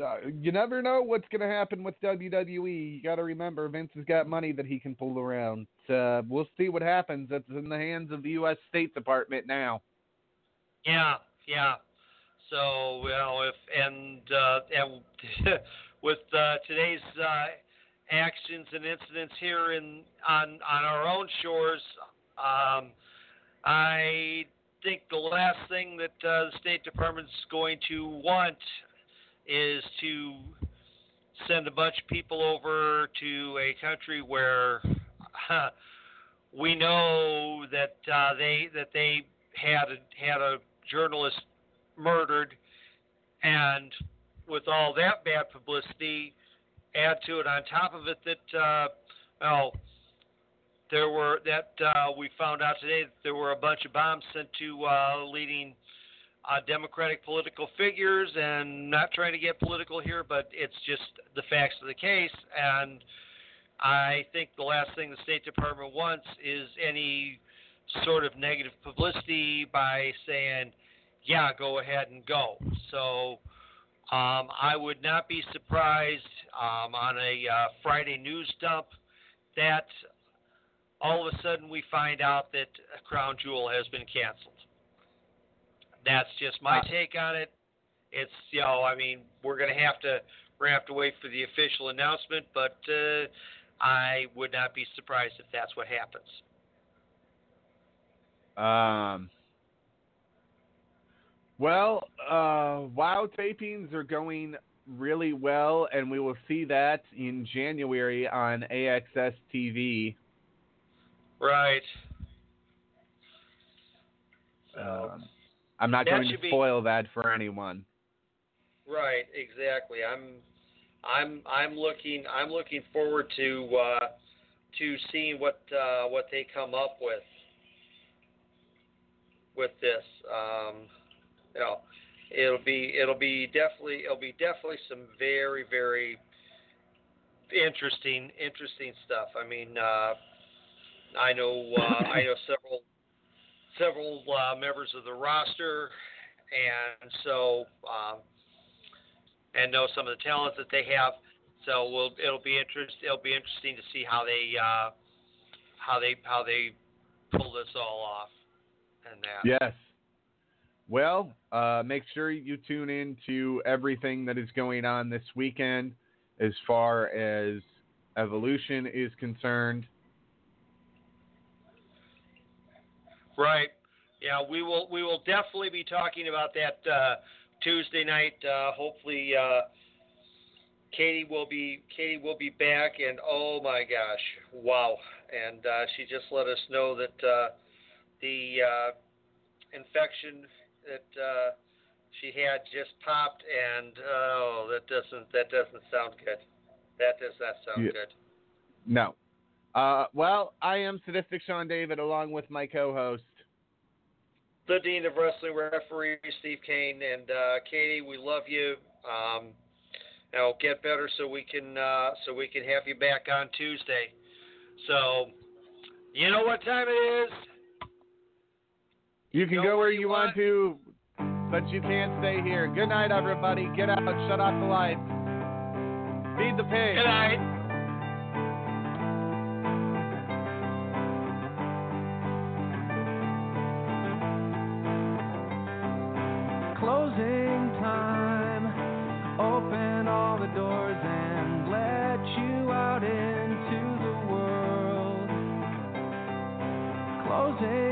Uh, you never know what's going to happen with WWE. You got to remember, Vince has got money that he can pull around. Uh, we'll see what happens. It's in the hands of the U.S. State Department now. Yeah, yeah. So know if and uh, and with uh, today's uh, actions and incidents here in on on our own shores, um, I think the last thing that uh, the State Department's going to want is to send a bunch of people over to a country where we know that uh, they that they had a, had a journalist murdered, and with all that bad publicity, add to it on top of it that uh, well, there were that uh, we found out today that there were a bunch of bombs sent to uh, leading uh, Democratic political figures, and not trying to get political here, but it's just the facts of the case. And I think the last thing the State Department wants is any sort of negative publicity by saying, "Yeah, go ahead and go." So. Um, I would not be surprised um, on a uh, Friday news dump that all of a sudden we find out that Crown Jewel has been canceled. That's just my Uh, take on it. It's you know, I mean, we're gonna have to we're gonna have to wait for the official announcement, but uh, I would not be surprised if that's what happens. Um. Well, uh, WoW tapings are going really well, and we will see that in January on AXS TV. Right. Um, I'm not That going to should be- spoil that for anyone. Right, exactly. I'm I'm I'm looking I'm looking forward to uh to seeing what uh what they come up with with this. Um you know, it'll be it'll be definitely it'll be definitely some very very interesting interesting stuff. I mean, uh I know uh I know several several uh, members of the roster and so um and know some of the talents that they have. So we'll it'll be interest it'll be interesting to see how they uh, how they how they pull this all off and that. Yes. Well, uh, make sure you tune in to everything that is going on this weekend as far as evolution is concerned. Right. Yeah, we will we will definitely be talking about that uh, Tuesday night. Uh, hopefully, uh, Katie will be Katie will be back, and oh my gosh, wow! And uh, she just let us know that uh, the uh, infection that uh, she had just popped, and oh, that doesn't that doesn't sound good. That does not sound Yeah. good. No. Uh, well, I am Sadistic Sean David along with my co-host. the dean of wrestling referee Steve Kane and uh, Katie. We love you. Um, now get better so we can uh, so we can have you back on Tuesday. So you know what time it is. You can go where you want to, but you can't stay here. Good night, everybody. Get out. Shut off the lights. Feed the pig. Good night. Closing time. Open all the doors and let you out into the world. Closing